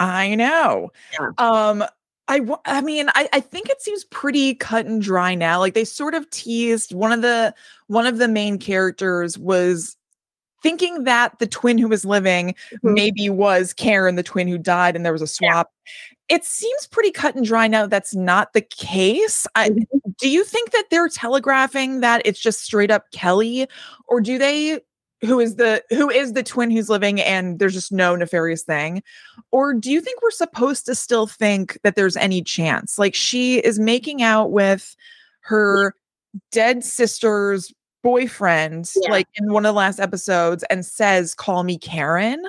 I know. Yeah. Um, I, I mean, I, I think it seems pretty cut and dry now. Like they sort of teased one of the one of the main characters was thinking that the twin who was living mm-hmm. maybe was Karen, the twin who died, and there was a swap. Yeah. It seems pretty cut and dry now. That's not the case. I, mm-hmm. do you think that they're telegraphing that it's just straight up Kelly, or do they who is the who is the twin who's living and there's just no nefarious thing or do you think we're supposed to still think that there's any chance like she is making out with her dead sister's boyfriend yeah. like in one of the last episodes and says call me karen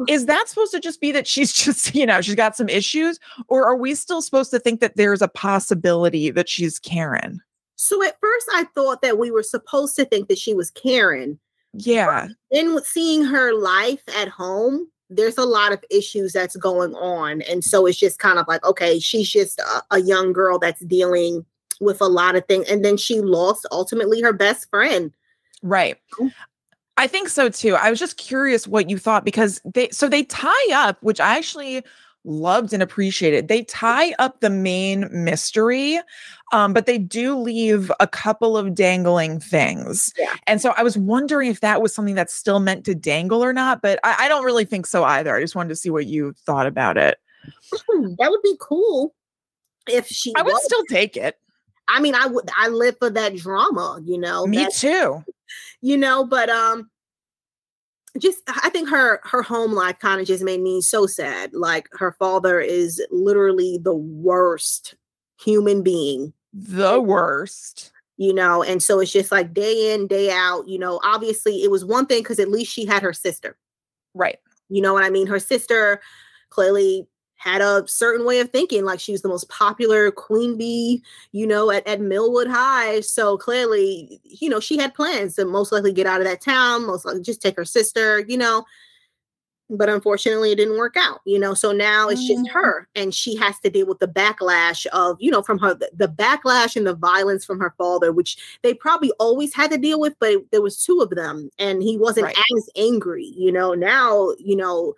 mm. is that supposed to just be that she's just you know she's got some issues or are we still supposed to think that there's a possibility that she's karen so at first i thought that we were supposed to think that she was karen yeah. Then seeing her life at home, there's a lot of issues that's going on. And so it's just kind of like, okay, she's just a, a young girl that's dealing with a lot of things. And then she lost ultimately her best friend. Right. I think so too. I was just curious what you thought because they so they tie up, which I actually loved and appreciated. They tie up the main mystery, um, but they do leave a couple of dangling things. Yeah. And so I was wondering if that was something that's still meant to dangle or not, but I, I don't really think so either. I just wanted to see what you thought about it. That would be cool if she. I would was. still take it. I mean, I would. I live for that drama, you know. Me too. You know, but um, just I think her her home life kind of just made me so sad. Like her father is literally the worst human being. The worst. You know, and so it's just like day in, day out, you know, obviously it was one thing because at least she had her sister. Right. You know what I mean? Her sister clearly had a certain way of thinking like she was the most popular queen bee you know at, at millwood high so clearly you know she had plans to most likely get out of that town most likely just take her sister you know but unfortunately it didn't work out you know so now it's just Mhm. her and she has to deal with the backlash of you know from her the, the backlash and the violence from her father which they probably always had to deal with but it- there was two of them and he wasn't Right. as angry you know now you know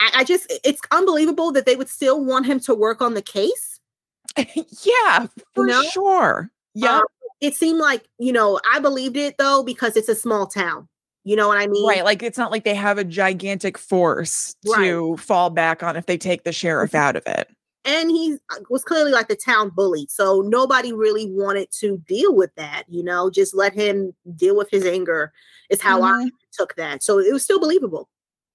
I, I just it's unbelievable that they would still want him to work on the case yeah, for know? sure. Yeah. Um, it seemed like you know i believed it though because it's a small town you know what i mean Right. Like it's not like they have a gigantic force Right. to fall back on if they take the sheriff out of it. and he uh, was clearly like the town bully so nobody really wanted to deal with that you know just let him deal with his anger is how i Mhm. took that so it was still believable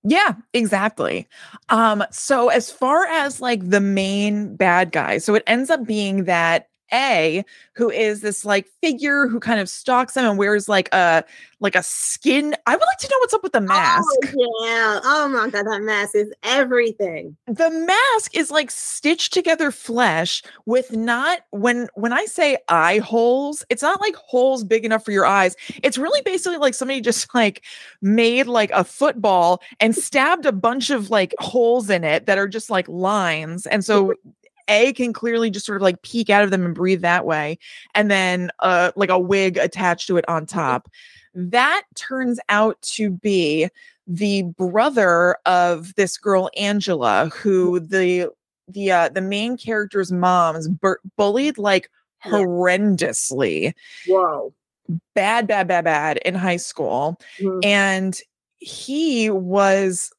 Yeah, exactly. Um, so as far as like the main bad guy, so it ends up being that A, who is this like figure who kind of stalks him and wears like a like a skin. I would like to know what's up with the oh, mask. oh yeah oh my god that mask is everything the mask is like stitched together flesh with not when when i say eye holes it's not like holes big enough for your eyes it's really basically like somebody just like made like a football and stabbed a bunch of like holes in it that are just like lines and so a can clearly just sort of like peek out of them and breathe that way and then uh like a wig attached to it on top. That turns out to be the brother of this girl Angela, who the the uh, the main character's mom is bur- bullied like horrendously, whoa. Bad, bad, bad, bad in high school, Mhm. and he was.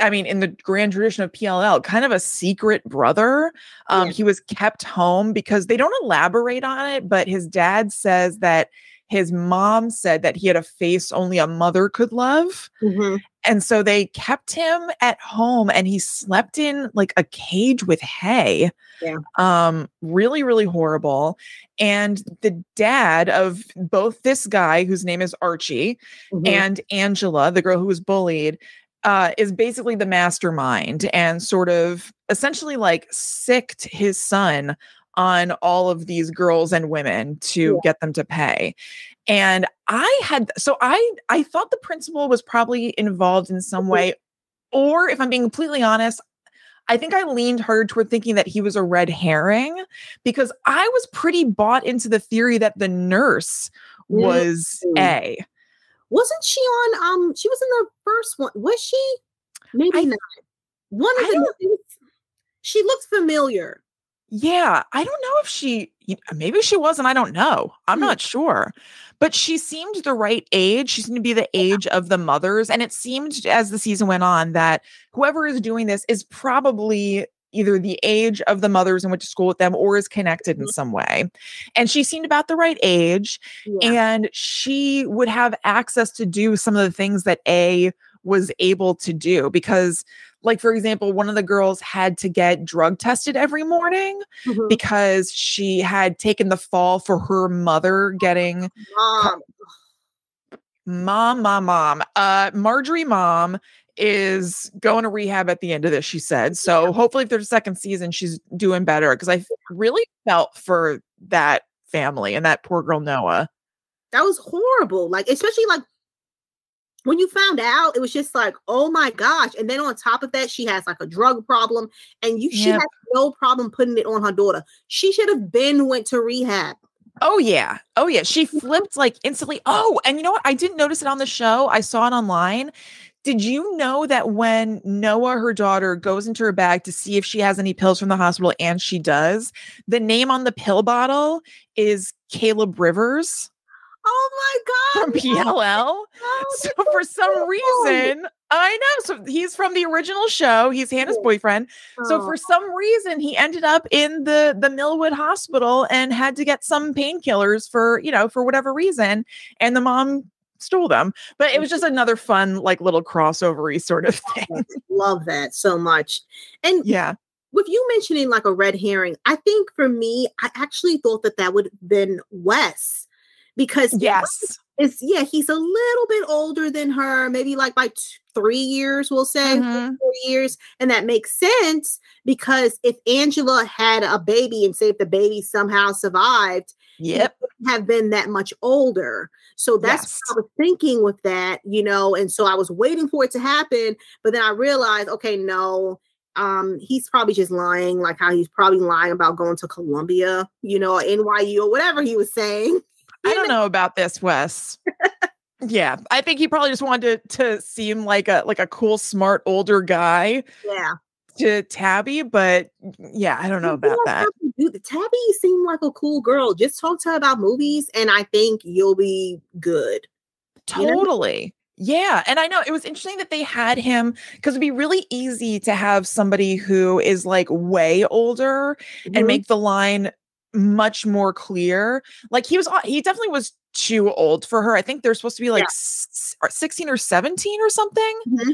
I mean, in the grand tradition of PLL, kind of a secret brother. Um, Yeah. He was kept home because they don't elaborate on it, but his dad says that his mom said that he had a face only a mother could love. Mhm. And so they kept him at home and he slept in like a cage with hay. Yeah. Um, really, really horrible. And the dad of both this guy, whose name is Archie, Mhm. and Angela, the girl who was bullied, uh, is basically the mastermind and sort of essentially like sicked his son on all of these girls and women to Yeah. get them to pay. And I had so I I thought the principal was probably involved in some Mhm. way, or if I'm being completely honest, I think I leaned hard toward thinking that he was a red herring because I was pretty bought into the theory that the nurse was Mm. A. wasn't she on um she was in the first one was she maybe I- not one of I the was- she looked familiar Yeah, I don't know if she maybe she wasn't. I don't know. I'm Hmm. not sure. But she seemed the right age. She seemed to be the age of the mothers. And it seemed as the season went on that whoever is doing this is probably either the age of the mothers and went to school with them or is connected in Mhm. some way. And she seemed about the right age. yeah And she would have access to do some of the things that A was able to do because like for example one of the girls had to get drug tested every morning Mhm. because she had taken the fall for her mother getting Mom. mom mom mom uh marjorie mom is going to rehab at the end of this she said so hopefully if there's a second season she's doing better because I really felt for that family and that poor girl noah that was horrible like especially like when you found out it was just like oh my gosh and then on top of that she has like a drug problem and you she Yep. has no problem putting it on her daughter she should have been went to rehab Oh yeah. Oh yeah. She flipped like instantly. Oh, and you know what? I didn't notice it on the show. I saw it online. Did you know that when Noah, her daughter, goes into her bag to see if she has any pills from the hospital, and she does, the name on the pill bottle is Caleb Rivers oh my God. from PLL. no, So for some horrible. reason, I know. So he's from the original show. He's Hanna's boyfriend. So Oh. for some reason, he ended up in the the Millwood Hospital and had to get some painkillers for you know for whatever reason, and the mom stole them. But it was just mm-hmm. another fun like little crossovery sort of oh, thing. love that so much and yeah. with you mentioning like a red herring, I think for me, I actually thought that that would have been Wes because Yes. It's yeah, he's a little bit older than her, maybe like by t- three years, we'll say Mhm. four years, and that makes sense because if Angela had a baby and say if the baby somehow survived, Yep. have been that much older. So that's Yes. what I was thinking with that, you know, and so I was waiting for it to happen, but then I realized, okay, no, um, he's probably just lying, like how he's probably lying about going to Columbia, you know, or NYU or whatever he was saying. I don't know about this, Wes. yeah, I think he probably just wanted to, to seem like a like a cool, smart older guy Yeah. to Tabby, but yeah, I don't know You about that. do- Tabby seemed like a cool girl. Just talk to her about movies, and I think you'll be good. you know? Totally. Yeah. And I know it was interesting that they had him because it'd be really easy to have somebody who is like way older and Mhm. make the line much more clear. Like he was, he definitely was too old for her. I think they're supposed to be like Yeah. s- or 16 or 17 or something. Mhm.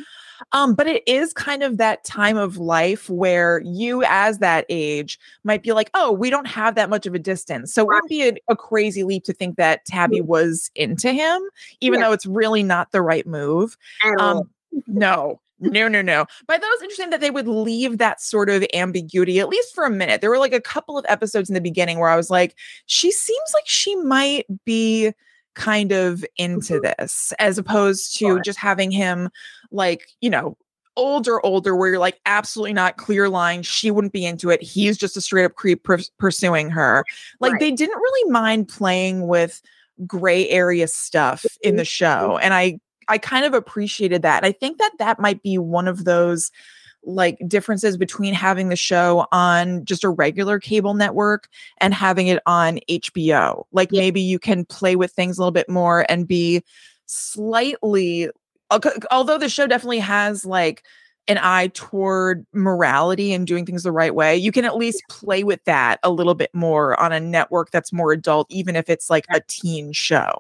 Um, but it is kind of that time of life where you, as that age, might be like, oh, we don't have that much of a distance. So it wouldn't be a, a crazy leap to think that Tabby was into him, even Yeah. though it's really not the right move. Um, no, no, no, no. But that was interesting that they would leave that sort of ambiguity, at least for a minute. There were like a couple of episodes in the beginning where I was like, she seems like she might be kind of into mm-hmm. this, as opposed to Sure. just having him like, you know, older, older, where you're like, absolutely not clear line. She wouldn't be into it. He's just a straight up creep pers- pursuing her. Like Right. they didn't really mind playing with gray area stuff in mm-hmm. the show. And I I kind of appreciated that. I think that that might be one of those like differences between having the show on just a regular cable network and having it on HBO. Like Yeah. maybe you can play with things a little bit more and be slightly uh, although the show definitely has like an eye toward morality and doing things the right way, you can at least play with that a little bit more on a network that's more adult, even if it's like a teen show.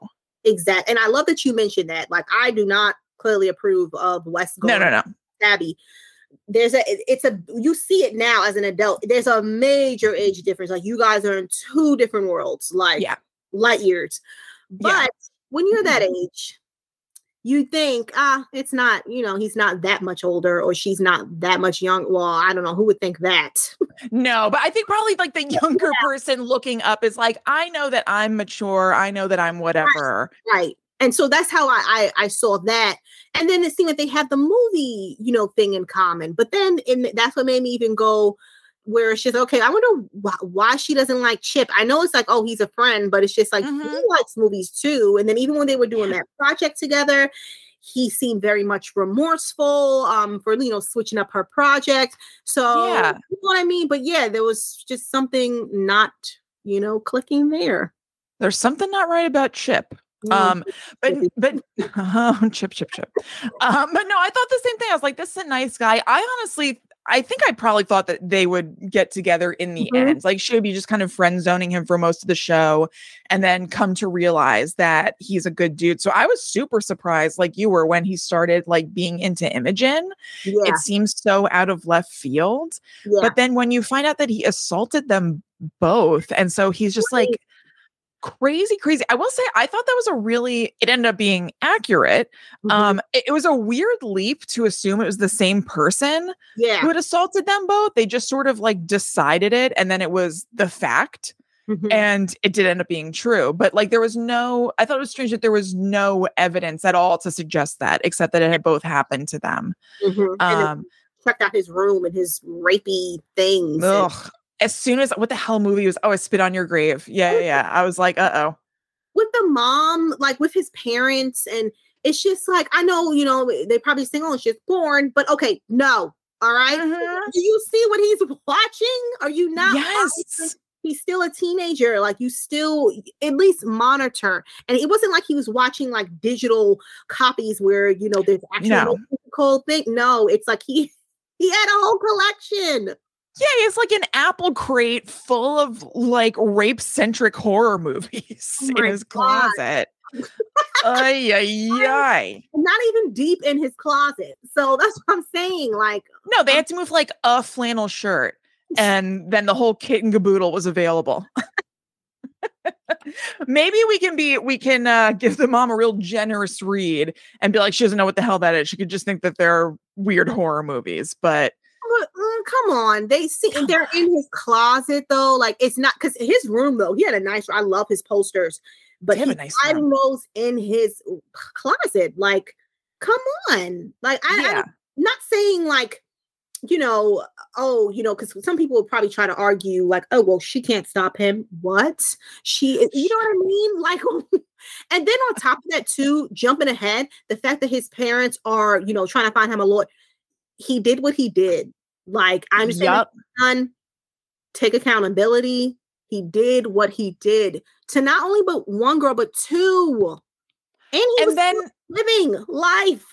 Exact. And I love that you mentioned that. Like, I do not clearly approve of Wes No, no, no. Tabby. There's a it's a you see it now as an adult. There's a major age difference. Like you guys are in two different worlds, like Yeah. light years. But Yeah. when you're that mm-hmm. age, you think, ah, it's not, you know, he's not that much older or she's not that much young. Well, I don't know who would think that. No, but I think probably like the younger person looking up is like, I know that I'm mature. I know that I'm whatever. right. And so that's how I, I I saw that. And then it seemed like they had the movie, you know, thing in common. But then in that's what made me even go where it's just okay. I wonder why, why she doesn't like Chip. I know it's like oh he's a friend, but it's just like he Mhm. likes movies too. And then even when they were doing that project together, he seemed very much remorseful um for you know switching up her project. So Yeah. you know what I mean. But yeah, there was just something not you know clicking there. There's something not right about Chip. Mm. Um, but but oh, chip chip chip. Um, but no, I thought the same thing. I was like, this is a nice guy. I honestly, I think I probably thought that they would get together in the Mhm. end. Like she would be just kind of friend zoning him for most of the show, and then come to realize that he's a good dude. So I was super surprised, like you were, when he started like being into Imogen. yeah, It seems so out of left field. yeah. But then when you find out that he assaulted them both, and so he's just Right. like crazy, crazy. I will say, I thought that was a really, it ended up being accurate. Mhm. Um, it, it was a weird leap to assume it was the same person yeah. who had assaulted them both. They just sort of like decided it, and then it was the fact, Mhm. and it did end up being true. But like, there was no, I thought it was strange that there was no evidence at all to suggest that, except that it had both happened to them. Mhm. and then Um, checked out his room and his rapey things. and- Ugh. As soon as what the hell movie was? Oh, I spit on your grave. Yeah, yeah. yeah. I was like, uh oh. with the mom, like with his parents, and it's just like I know, you know, they probably think, "Oh, she's born," but okay, no, all right? Mhm. Do you see what he's watching? Are you not? Yes. watching? He's still a teenager. Like you still at least monitor. And it wasn't like he was watching like digital copies where you know there's actual No. physical thing. No, it's like he he had a whole collection. Yeah, it's like an apple crate full of like rape centric horror movies Oh in his God. closet. ay, ay, ay. Not even deep in his closet. So that's what I'm saying. Like, No, they had to move like a flannel shirt, and then the whole kit and caboodle was available. Maybe we can be we can uh give the mom a real generous read and be like she doesn't know what the hell that is. She could just think that they're weird horror movies, but come on, they see come they're on. in his closet though. Like it's not because his room though. He had a nice. I love his posters, but he's nice hiding those in his closet. Like, come on, like I, yeah. I'm not saying like you know, oh, you know, because some people would probably try to argue, like, oh, well, she can't stop him. What? She, you know what I mean? Like, and then on top of that, too, jumping ahead, the fact that his parents are, you know, trying to find him a lawyer, he did what he did. Like, I understand, yep. son, take accountability. He did what he did to not only but one girl, but two. And he and was then living life.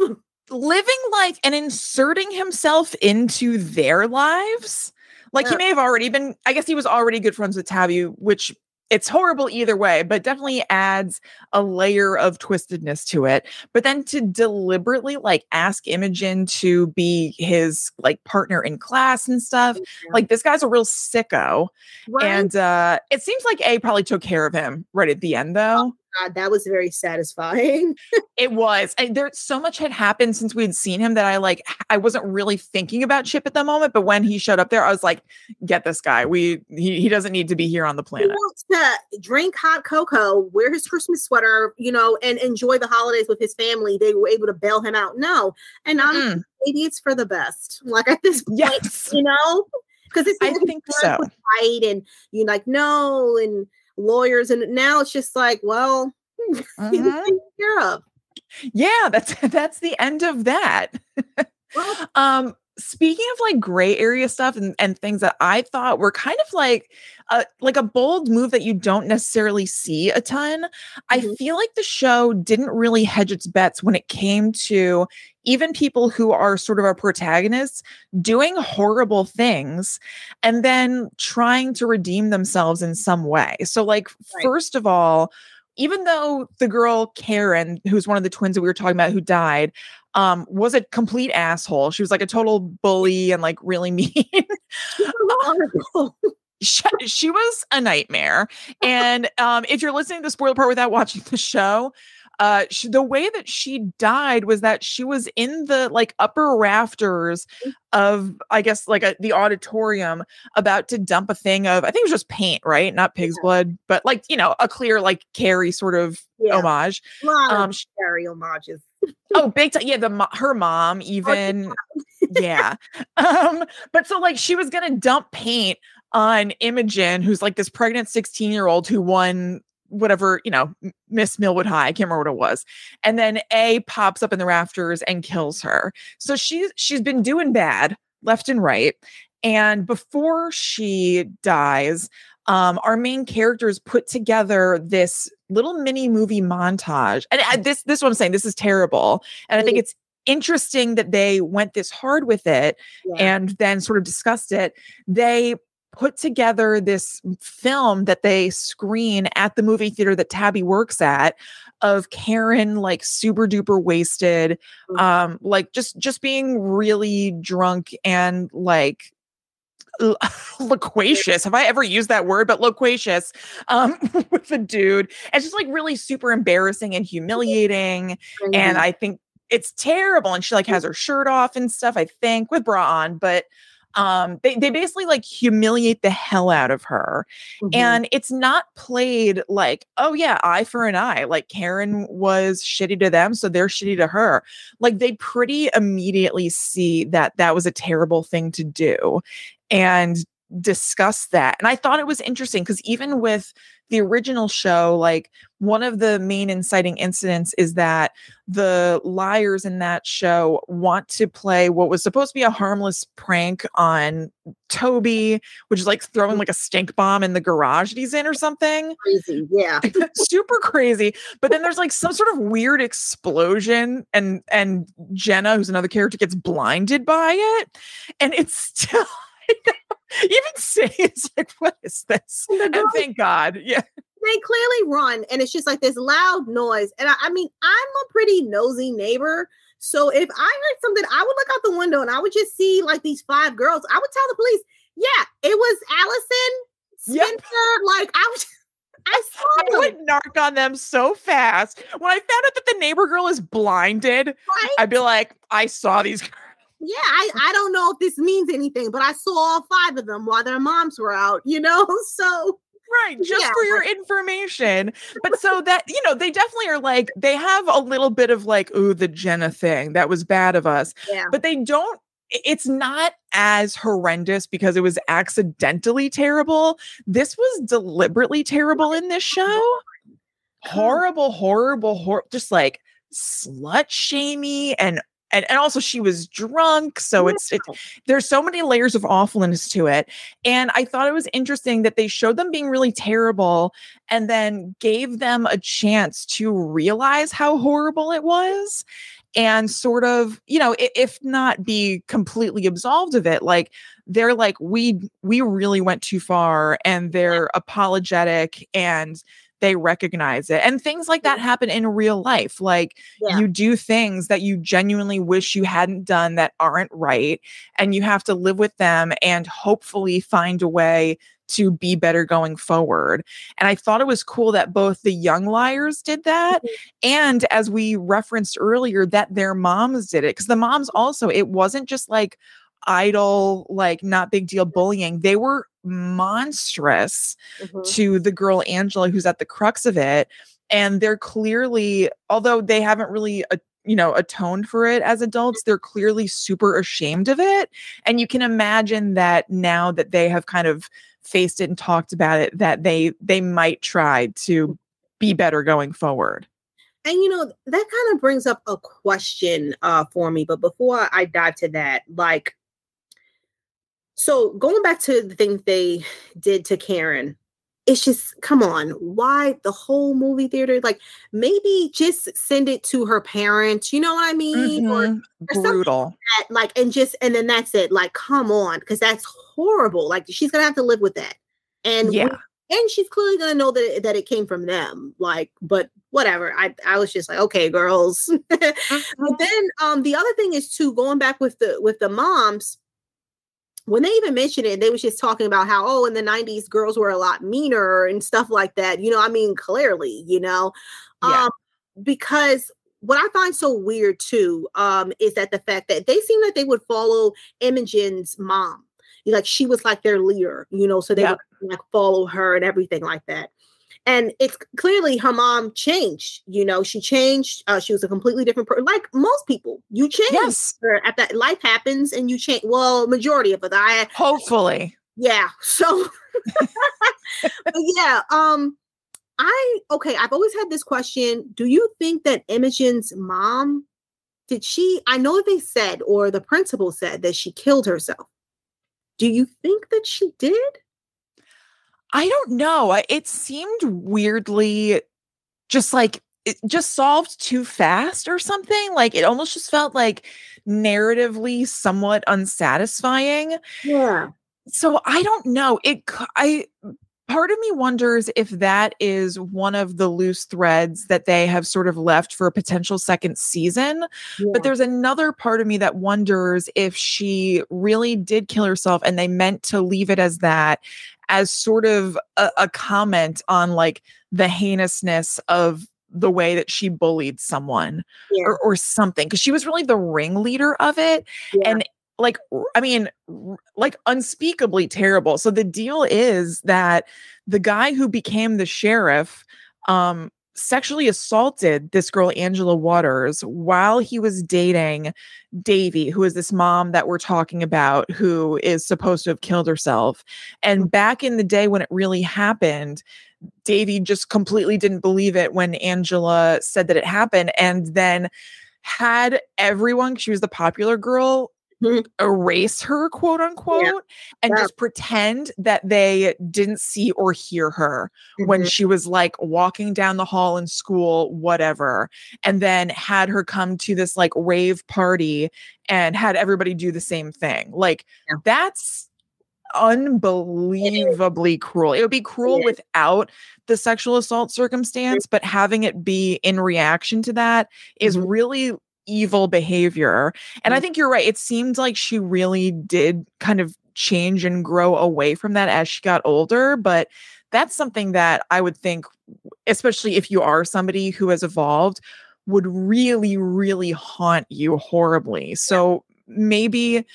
living life and inserting himself into their lives. Like yeah. he may have already been, I guess he was already good friends with Tabby, which it's horrible either way, but definitely adds a layer of twistedness to it. But then to deliberately like ask Imogen to be his like partner in class and stuff, yeah. like this guy's a real sicko. Right. And uh it seems like A probably took care of him right at the end though. God, that was very satisfying. it was. And there so much had happened since we had seen him that I like I wasn't really thinking about Chip at the moment, but when he showed up there, I was like, get this guy. We he, he doesn't need to be here on the planet. He wants to drink hot cocoa, wear his Christmas sweater, you know, and enjoy the holidays with his family. They were able to bail him out. No. And honestly, maybe it's for the best. Like at this point, yes. you know? Because it's I think so. Right, and you like no, and lawyers, and now it's just like, well, uh-huh. Yeah, that's that's the end of that. well, um, speaking of like gray area stuff and, and things that I thought were kind of like a like a bold move that you don't necessarily see a ton, mm-hmm. I feel like the show didn't really hedge its bets when it came to even people who are sort of our protagonists doing horrible things and then trying to redeem themselves in some way. So like right. first of all, even though the girl Karen, who's one of the twins that we were talking about who died, um, was a complete asshole. She was like a total bully and like really mean. she, she, was a nightmare. And um, if you're listening to the spoiler part without watching the show, uh she, the way that she died was that she was in the like upper rafters mm. of i guess like a, the auditorium about to dump a thing of i think it was just paint right not pig's yeah. blood but like you know a clear like carrie sort of yeah. homage um carrie homages oh big time yeah the her mom even yeah um but so like she was gonna dump paint on Imogen, who's like this pregnant 16 year old who won whatever, you know, Miss Millwood High. I can't remember what it was. And then A pops up in the rafters and kills her. So she's she's been doing bad left and right. And before she dies, um, our main characters put together this little mini movie montage. And this this is what I'm saying. This is terrible. And I think it's interesting that they went this hard with it yeah. and then sort of discussed it. They put together this film that they screen at the movie theater that Tabby works at of Karen like super duper wasted mm. um like just just being really drunk and like loquacious. Have i ever used that word but loquacious? Um with the dude. It's just like really super embarrassing and humiliating. Mm-hmm. and i think it's terrible. And she like has her shirt off and stuff i think with bra on. But um they, they basically like humiliate the hell out of her mm-hmm. and it's not played like oh yeah eye for an eye like karen was shitty to them so they're shitty to her like they pretty immediately see that that was a terrible thing to do and discuss that and i thought it was interesting because even with the original show, like one of the main inciting incidents is that the liars in that show want to play what was supposed to be a harmless prank on Toby, which is like throwing like a stink bomb in the garage that he's in or something. Crazy, yeah. Super crazy. But then there's like some sort of weird explosion and and Jenna, who's another character, gets blinded by it. And it's still even say it's like, what is this? And, and thank God. Yeah. They clearly run, and it's just like this loud noise. And I, I mean, I'm a pretty nosy neighbor. So if I heard something, I would look out the window and I would just see like these five girls. I would tell the police, yeah, it was Alison Spencer. Yep. Like I was I saw I would narc on them so fast. When I found out that the neighbor girl is blinded, Right? I'd be like, I saw these. Yeah, I, I don't know if this means anything, but I saw all five of them while their moms were out, you know? So Right, just Yeah, for your information. But so that, you know, they definitely are like, they have a little bit of like, ooh, the Jenna thing that was bad of us. yeah. But they don't, it's not as horrendous because it was accidentally terrible. This was deliberately terrible in this show. Horrible, horrible, hor- just like slut shamey and and, and also she was drunk so it's it, there's so many layers of awfulness to it and i thought it was interesting that they showed them being really terrible and then gave them a chance to realize how horrible it was and sort of you know if not be completely absolved of it like they're like we we really went too far and they're apologetic and they recognize it and things like that happen in real life like Yeah. you do things that you genuinely wish you hadn't done that aren't right and you have to live with them and hopefully find a way to be better going forward and i thought it was cool that both the young liars did that mm-hmm. and as we referenced earlier that their moms did it because the moms mm-hmm. also it wasn't just like idle like not big deal mm-hmm. bullying they were monstrous Mhm. to the girl Angela who's at the crux of it and they're clearly although they haven't really uh, you know atoned for it as adults they're clearly super ashamed of it and you can imagine that now that they have kind of faced it and talked about it that they they might try to be better going forward And you know, that kind of brings up a question uh for me, but before I dive to that, like so going back to the thing they did to Karen, it's just come on, why the whole movie theater? Like maybe just send it to her parents, you know what I mean? Or Mhm. something brutal that, like and just and then that's it. Like, come on, because that's horrible. Like she's gonna have to live with that. And yeah and she's clearly gonna know that it, that it came from them. Like, but whatever. I I was just like, okay, girls. but then um the other thing is too going back with the with the moms. When they even mentioned it, they was just talking about how oh in the '90s girls were a lot meaner and stuff like that. You know, I mean, clearly, you know, Yeah. um, because what I find so weird too um is that the fact that they seem like they would follow Imogen's mom like she was like their leader, you know, so they Yeah. would like follow her and everything like that. And it's clearly her mom changed, you know, she changed. Uh, she was a completely different person, like most people. You change yes at that life happens and you change. Well, majority of it. I hopefully yeah. So yeah, um, I okay, I've always had this question. Do you think that Imogen's mom did she I know they said or the principal said that she killed herself. Do you think that she did? I don't know. It seemed weirdly just like it just solved too fast or something. Like it almost just felt like narratively somewhat unsatisfying. Yeah. So I don't know. It I part of me wonders if that is one of the loose threads that they have sort of left for a potential second season. But there's another part of me that wonders if she really did kill herself and they meant to leave it as that, as sort of a, a comment on like the heinousness of the way that she bullied someone Yeah. or, or something. Because she was really the ringleader of it. Yeah. And like, i mean, like unspeakably terrible. So the deal is that the guy who became the sheriff, um, sexually assaulted this girl Angela Waters while he was dating Davie, who is this mom that we're talking about who is supposed to have killed herself. And back in the day when it really happened, Davie just completely didn't believe it when Angela said that it happened and then had everyone she was the popular girl. Erase her quote unquote and Yeah. just pretend that they didn't see or hear her when Mhm. she was like walking down the hall in school, whatever, and then had her come to this like rave party and had everybody do the same thing. Like Yeah. that's unbelievably cruel. It would be cruel without the sexual assault circumstance, but having it be in reaction to that is Mhm. really evil behavior. And I Mhm. think you're right. It seemed like she really did kind of change and grow away from that as she got older, but that's something that I would think, especially if you are somebody who has evolved, would really, really haunt you horribly. So maybe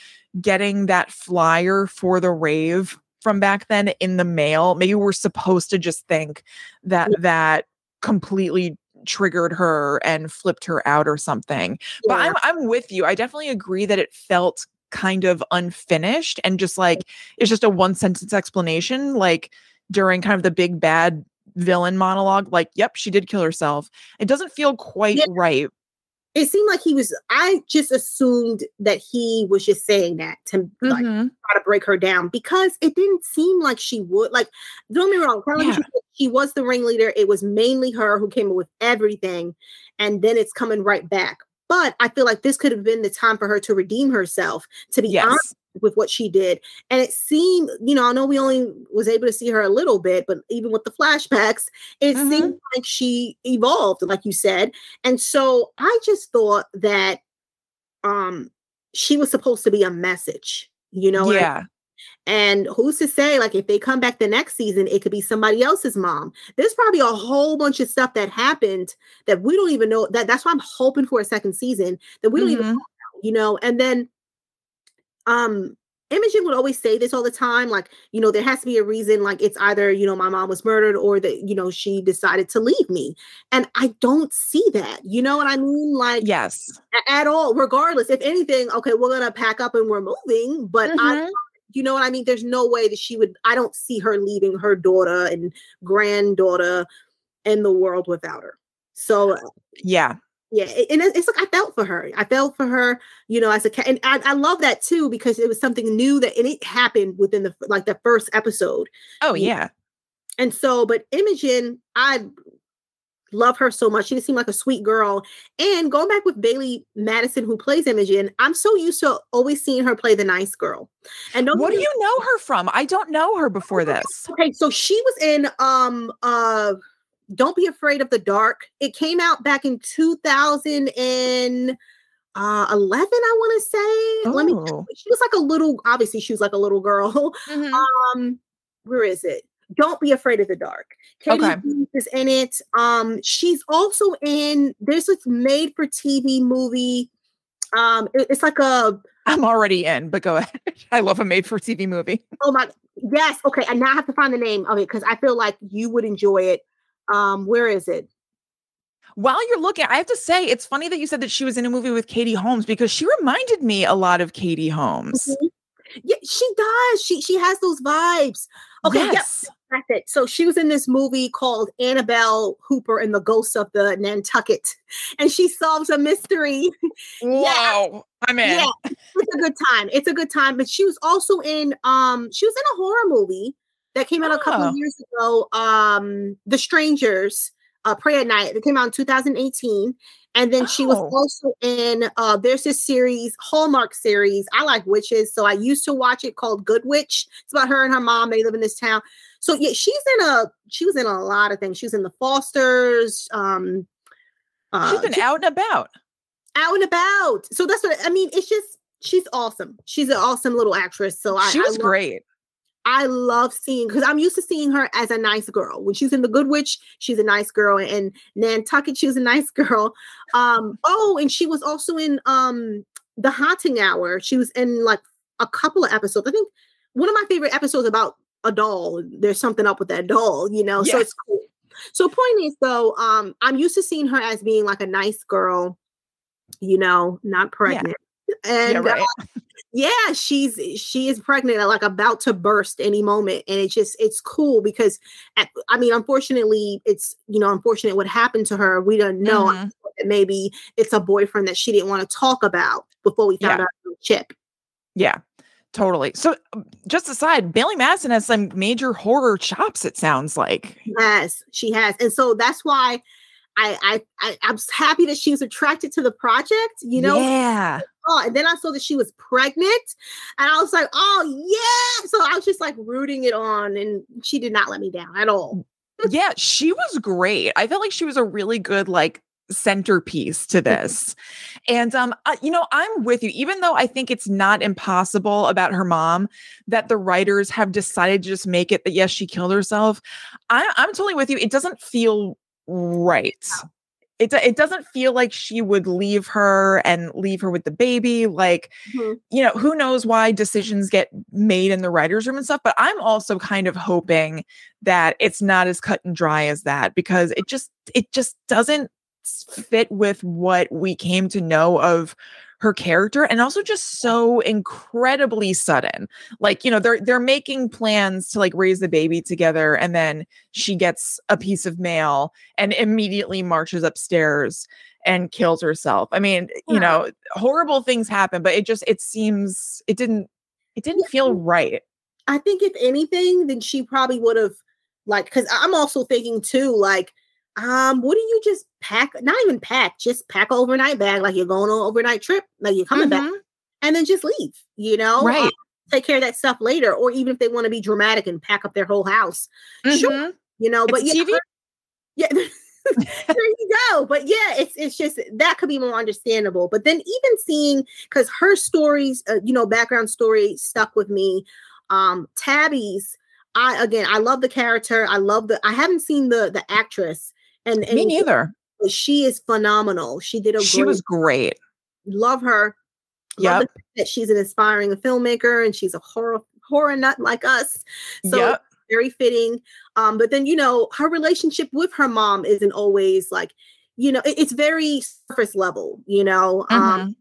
getting that flyer for the rave from back then in the mail, maybe we're supposed to just think that that completely triggered her and flipped her out or something. Yeah. But I'm I'm with you. I definitely agree that it felt kind of unfinished and just like mm. it's just a one sentence explanation like during kind of the big bad villain monologue like yep she did kill herself it doesn't feel quite yeah. right it seemed like he was i just assumed that he was just saying that to mm-hmm. like try to break her down because it didn't seem like she would like don't me wrong yeah. she was the ringleader it was mainly her who came up with everything and then it's coming right back but I feel like this could have been the time for her to redeem herself, to be yes. honest with what she did. And it seemed, you know, I know we only was able to see her a little bit, but even with the flashbacks, it mm-hmm. seemed like she evolved, like you said. And so I just thought that um she was supposed to be a message, you know? Yeah. And who's to say, like, if they come back the next season, it could be somebody else's mom. There's probably a whole bunch of stuff that happened that we don't even know. That that's why I'm hoping for a second season that we don't mm-hmm. even know, you know. And then, um, Imogen would always say this all the time, like, you know, there has to be a reason, like it's either, you know, my mom was murdered or that, you know, she decided to leave me. And I don't see that. You know what I mean? Like, yes, at all, regardless. If anything, okay, we're gonna pack up and we're moving, but mm-hmm. I you know what I mean? There's no way that she would, I don't see her leaving her daughter and granddaughter in the world without her. So, uh, yeah. Yeah, and it's like I felt for her. I felt for her, you know, as a cat, and I, I love that too because it was something new that and it happened within the like the first episode. Oh yeah, and so, but Imogen, I love her so much. She just seemed like a sweet girl. And going back with Bailee Madison, who plays Imogen, I'm so used to always seeing her play the nice girl. And what do you know her from? I don't know her before this. Okay, so she was in um uh Don't Be Afraid of the Dark. It came out back in 2011 uh 11 i want to say oh. let me oh. she was like a little obviously she was like a little girl mm-hmm. um where is it don't be afraid of the dark. Katie okay. is in it. Um, she's also in there's this made for TV movie. Um, it, it's like a I'm already in, but go ahead. I love a made for TV movie. Oh my yes, okay. And now I have to find the name of it because I feel like you would enjoy it. Um, where is it? While you're looking, I have to say it's funny that you said that she was in a movie with Katie Holmes because she reminded me a lot of Katie Holmes. Mm-hmm. Yeah, she does. She she has those vibes. Okay, yes. Yep. It. So she was in this movie called Annabelle Hooper and the Ghosts of the Nantucket, and she solves a mystery. Wow, yeah. I'm in. Yeah, it's a good time. It's a good time. But she was also in um, she was in a horror movie that came out oh. a couple of oh. years ago. Um, The Strangers, uh, Prey at Night. It came out in 2018. And then oh. she was oh. also in uh there's this series, Hallmark series. I like witches, so I used to watch it called Good Witch. It's about her and her mom. They live in this town. So yeah, she's in a she was in a lot of things. She was in the Fosters. Um uh, she's been she, out and about. Out and about. So that's what I mean. It's just she's awesome. She's an awesome little actress. So I, she was I great. I love seeing because I'm used to seeing her as a nice girl. When she's in The Good Witch, she's a nice girl, and Nantucket, she was a nice girl. Um, oh, and she was also in um The Haunting Hour. She was in like a couple of episodes. I think one of my favorite episodes about a doll. There's something up with that doll, you know. So it's cool. So point is though, um, I'm used to seeing her as being like a nice girl, you know, not pregnant. Yeah. And yeah, right. uh, yeah she's she is pregnant like about to burst any moment and it's just it's cool because at, i mean unfortunately it's you know unfortunate what happened to her we don't know mm-hmm. maybe it's a boyfriend that she didn't want to talk about before we found yeah. out chip yeah totally so um, just aside Bailee madison has some major horror chops it sounds like yes she has and so that's why I, I I I'm happy that she was attracted to the project, you know. Yeah. Oh, and then I saw that she was pregnant, and I was like, oh yeah. So I was just like rooting it on, and she did not let me down at all. yeah, she was great. I felt like she was a really good like centerpiece to this. and um you know, I'm with you even though I think it's not impossible about her mom that the writers have decided to just make it that yes, she killed herself. I I'm totally with you. It doesn't feel right it it doesn't feel like she would leave her and leave her with the baby like mm-hmm. you know who knows why decisions get made in the writers room and stuff but i'm also kind of hoping that it's not as cut and dry as that because it just it just doesn't fit with what we came to know of her character and also just so incredibly sudden. Like, you know, they're they're making plans to like raise the baby together and then she gets a piece of mail and immediately marches upstairs and kills herself. I mean, yeah. you know, horrible things happen, but it just it seems it didn't it didn't feel right. I think if anything, then she probably would have like because I'm also thinking too, like um, what do you just pack? Not even pack, just pack an overnight bag like you're going on an overnight trip, like you're coming mm-hmm. back, and then just leave. You know, right? Um, take care of that stuff later, or even if they want to be dramatic and pack up their whole house, mm-hmm. sure. You know, it's but yeah, her, yeah. there you go. But yeah, it's it's just that could be more understandable. But then even seeing because her stories, uh, you know, background story stuck with me. Um, Tabby's I again, I love the character. I love the. I haven't seen the the actress, and, and me neither. She is phenomenal. She did a. She great, was great. Love her. Yeah. That she's an inspiring filmmaker and she's a horror horror nut like us. So yep. very fitting. Um, but then you know her relationship with her mom isn't always like, you know, it, it's very surface level. You know, um, mm-hmm. um,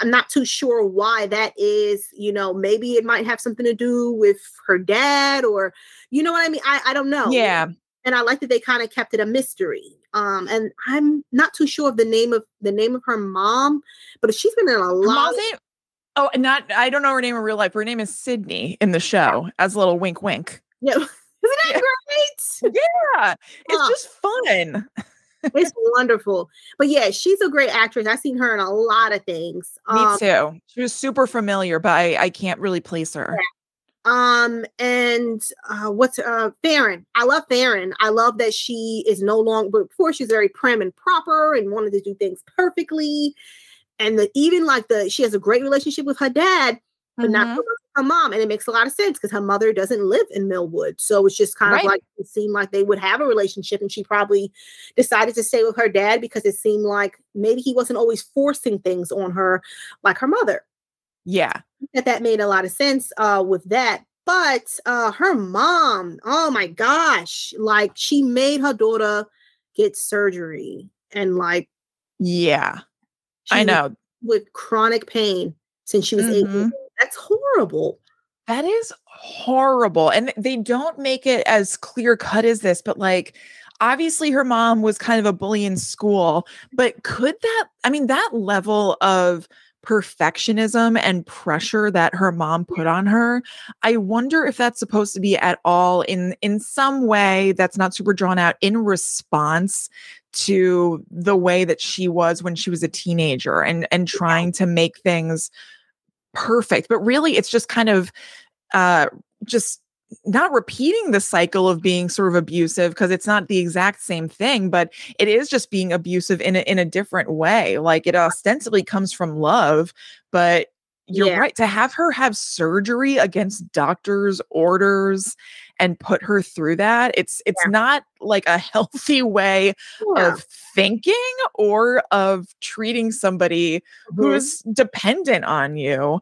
I'm not too sure why that is. You know, maybe it might have something to do with her dad, or you know what I mean. I I don't know. Yeah and I like that they kind of kept it a mystery. Um, and I'm not too sure of the name of the name of her mom, but she's been in a lot. Of- oh, not I don't know her name in real life. Her name is Sydney in the show as a little wink, wink. Yeah, isn't that yeah. great? Yeah, it's just fun. it's wonderful. But yeah, she's a great actress. I've seen her in a lot of things. Me um, too. She was super familiar, but I, I can't really place her. Um, and uh, what's uh Faran? I love Faran. I love that she is no longer but before she's very prim and proper and wanted to do things perfectly. And the even like the she has a great relationship with her dad, but mm-hmm. not her mom. And it makes a lot of sense because her mother doesn't live in Millwood. So it's just kind right. of like it seemed like they would have a relationship, and she probably decided to stay with her dad because it seemed like maybe he wasn't always forcing things on her like her mother. Yeah. That that made a lot of sense uh with that. But uh her mom, oh my gosh, like she made her daughter get surgery and like yeah. I know. With chronic pain since she was mm-hmm. 8 That's horrible. That is horrible. And they don't make it as clear cut as this, but like obviously her mom was kind of a bully in school, but could that I mean that level of perfectionism and pressure that her mom put on her i wonder if that's supposed to be at all in in some way that's not super drawn out in response to the way that she was when she was a teenager and and trying to make things perfect. But really it's just kind of uh just not repeating the cycle of being sort of abusive because it's not the exact same thing but it is just being abusive in a, in a different way like it ostensibly comes from love but you're yeah. right to have her have surgery against doctors orders and put her through that it's it's yeah. not like a healthy way yeah. of thinking or of treating somebody mm-hmm. who's dependent on you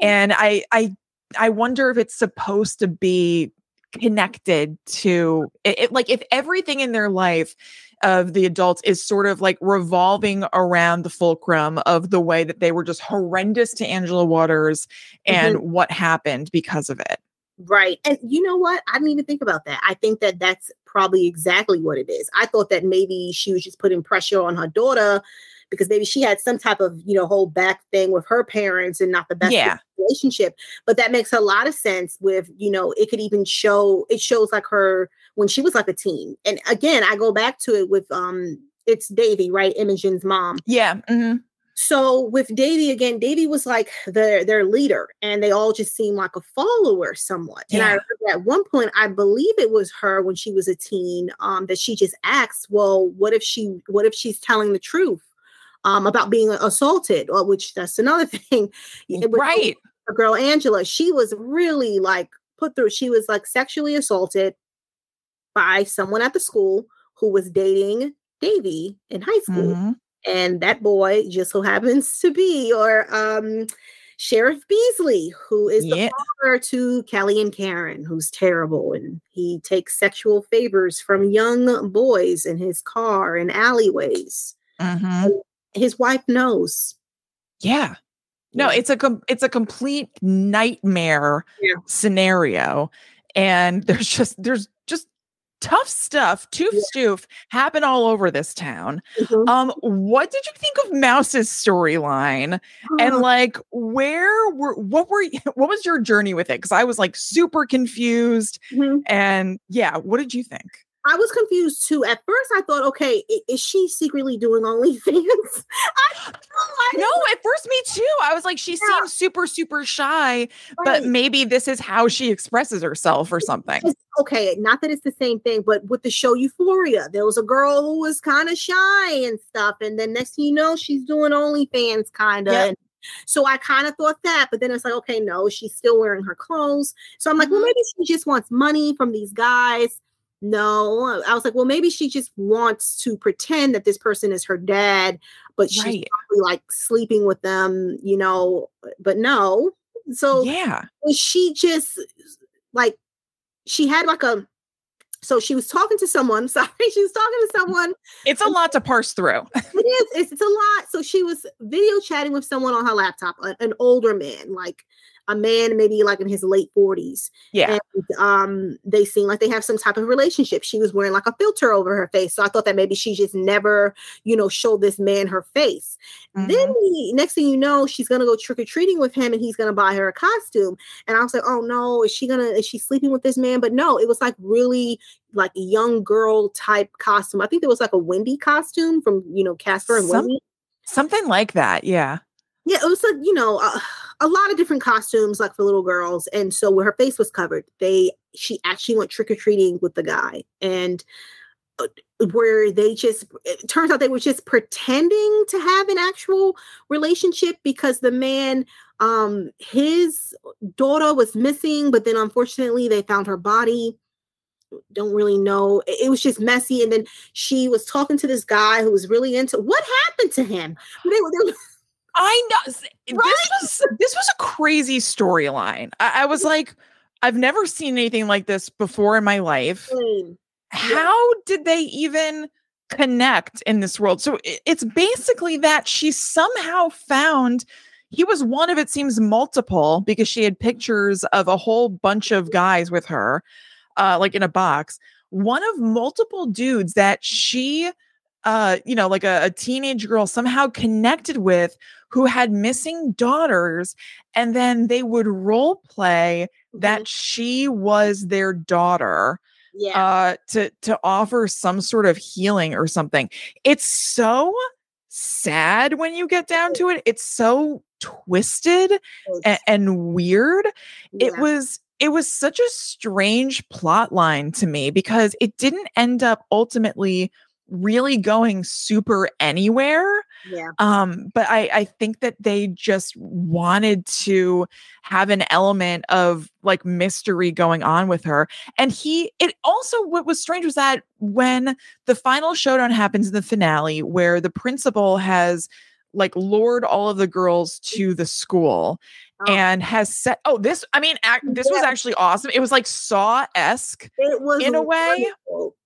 and i i I wonder if it's supposed to be connected to it, it, like if everything in their life of the adults is sort of like revolving around the fulcrum of the way that they were just horrendous to Angela Waters and mm-hmm. what happened because of it. Right. And you know what? I didn't even think about that. I think that that's probably exactly what it is. I thought that maybe she was just putting pressure on her daughter because maybe she had some type of you know whole back thing with her parents and not the best yeah. relationship but that makes a lot of sense with you know it could even show it shows like her when she was like a teen and again i go back to it with um it's davie right imogen's mom yeah mm-hmm. So with Davie again, Davie was like their their leader, and they all just seemed like a follower somewhat. And I remember at one point, I believe it was her when she was a teen, um, that she just asked, "Well, what if she? What if she's telling the truth um, about being assaulted?" Or which that's another thing. Right. the girl Angela, she was really like put through. She was like sexually assaulted by someone at the school who was dating Davie in high school Mhm. and that boy just so happens to be or um Sheriff Beasley, who is the Yeah. father to Kelly and Karen, who's terrible, and he takes sexual favors from young boys in his car and alleyways. Mhm. His wife knows. Yeah. No, it's a com- it's a complete nightmare Yeah. scenario, and there's just there's just tough stuff, toof Yeah. stoof, happen all over this town. Mhm. Um, what did you think of Mouse's storyline? And Oh, like, where were what were you, what was your journey with it? Because I was like super confused, mhm. and yeah, what did you think? I was confused too. At first, I thought, okay, is she secretly doing OnlyFans? I, I No, at first, me too. I was like, she Yeah. seems super super shy, but maybe this is how she expresses herself or something. It's- okay, not that it's the same thing, but with the show Euphoria, there was a girl who was kind of shy and stuff, and then next thing you know, she's doing OnlyFans kind of. Yep. So I kind of thought that, but then it's like, okay, no, she's still wearing her clothes. So I'm like, well, Mhm. maybe she just wants money from these guys. No, I was like, well, maybe she just wants to pretend that this person is her dad, but she's Right. probably like sleeping with them, you know. But no, so Yeah. she just like she had like a so she was talking to someone sorry she was talking to mm, someone It's a lot to parse through. it is it's, it's a lot so she was video chatting with someone on her laptop a- an older man like a man maybe like in his late 40s Yeah. and um they seem like they have some type of relationship she was wearing like a filter over her face so i thought that maybe she just never you know showed this man her face then Mhm. he, next thing you know she's gonna go trick-or-treating with him and he's gonna buy her a costume and i was like oh no is she gonna is she sleeping with this man but no it was like really like a young girl type costume i think it was like a wendy costume from you know casper and Some- wendy Something like that. Yeah. yeah, it was like you know uh, a lot of different costumes like for little girls, and so when her face was covered, they she actually went trick or treating with the guy, and uh, where they just it turns out they were just pretending to have an actual relationship because the man um his daughter was missing but then unfortunately they found her body. Don't really know. It was just messy and then she was talking to this guy who was really into what happened to him? They, they, were- I know. s- This was this was a crazy storyline. I, I was like, I've never seen anything like this before in my life. How did they even connect in this world? So i- it's basically that she somehow found he was one of it seems multiple because she had pictures of a whole bunch of guys with her, uh, like in a box. One of multiple dudes that she uh, you know, like a, a teenage girl somehow connected with who had missing daughters, and then they would role play that Mhm. she was their daughter yeah. uh to to offer some sort of healing or something. It's so sad when you get down to it. It's so twisted and, and weird. It was it was such a strange plot line to me because it didn't end up ultimately really going super anywhere yeah. um but i i think that they just wanted to have an element of like mystery going on with her and he it also what was strange was that when the final showdown happens in the finale where the principal has like lured all of the girls to the school Oh, and has set oh this i mean ac- this was actually awesome it was like saw-esque it was in a way, wonderful.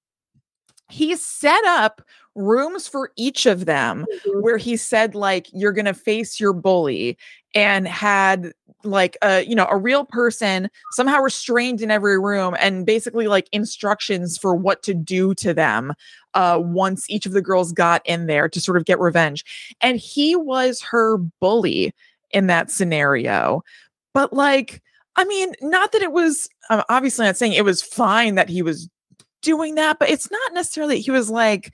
He set up rooms for each of them Mhm. where he said like you're going to face your bully and had like a you know a real person somehow restrained in every room and basically like instructions for what to do to them uh once each of the girls got in there to sort of get revenge and he was her bully in that scenario but like i mean not that it was i'm obviously not saying it was fine that he was doing that but it's not necessarily he was like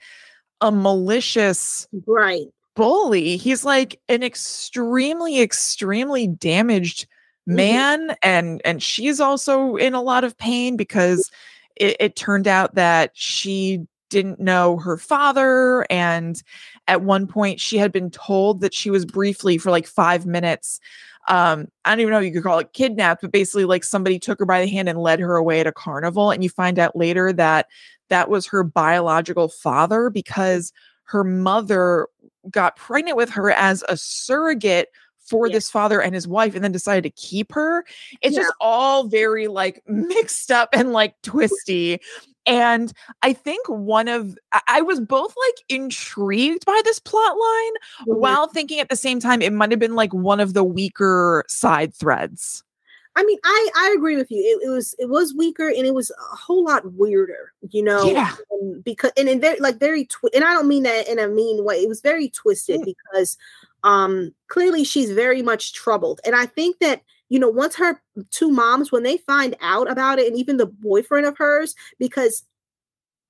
a malicious right bully. He's like an extremely, extremely damaged man, mm-hmm. and and she's also in a lot of pain because it, it turned out that she didn't know her father and at one point she had been told that she was briefly for like five minutes um i don't even know you could call it kidnapped but basically like somebody took her by the hand and led her away at a carnival and you find out later that that was her biological father because her mother got pregnant with her as a surrogate for yeah. this father and his wife and then decided to keep her. It's yeah. just all very like mixed up and like twisty. And I think one of I was both like intrigued by this plot line mm-hmm. while thinking at the same time it might have been like one of the weaker side threads. I mean, I I agree with you. It, it, was it was weaker and it was a whole lot weirder, you know. Yeah. Um, because and, and very like very twi- and I don't mean that in a mean way. It was very twisted mm. because um clearly she's very much troubled, and I think that you know once her two moms when they find out about it, and even the boyfriend of hers, because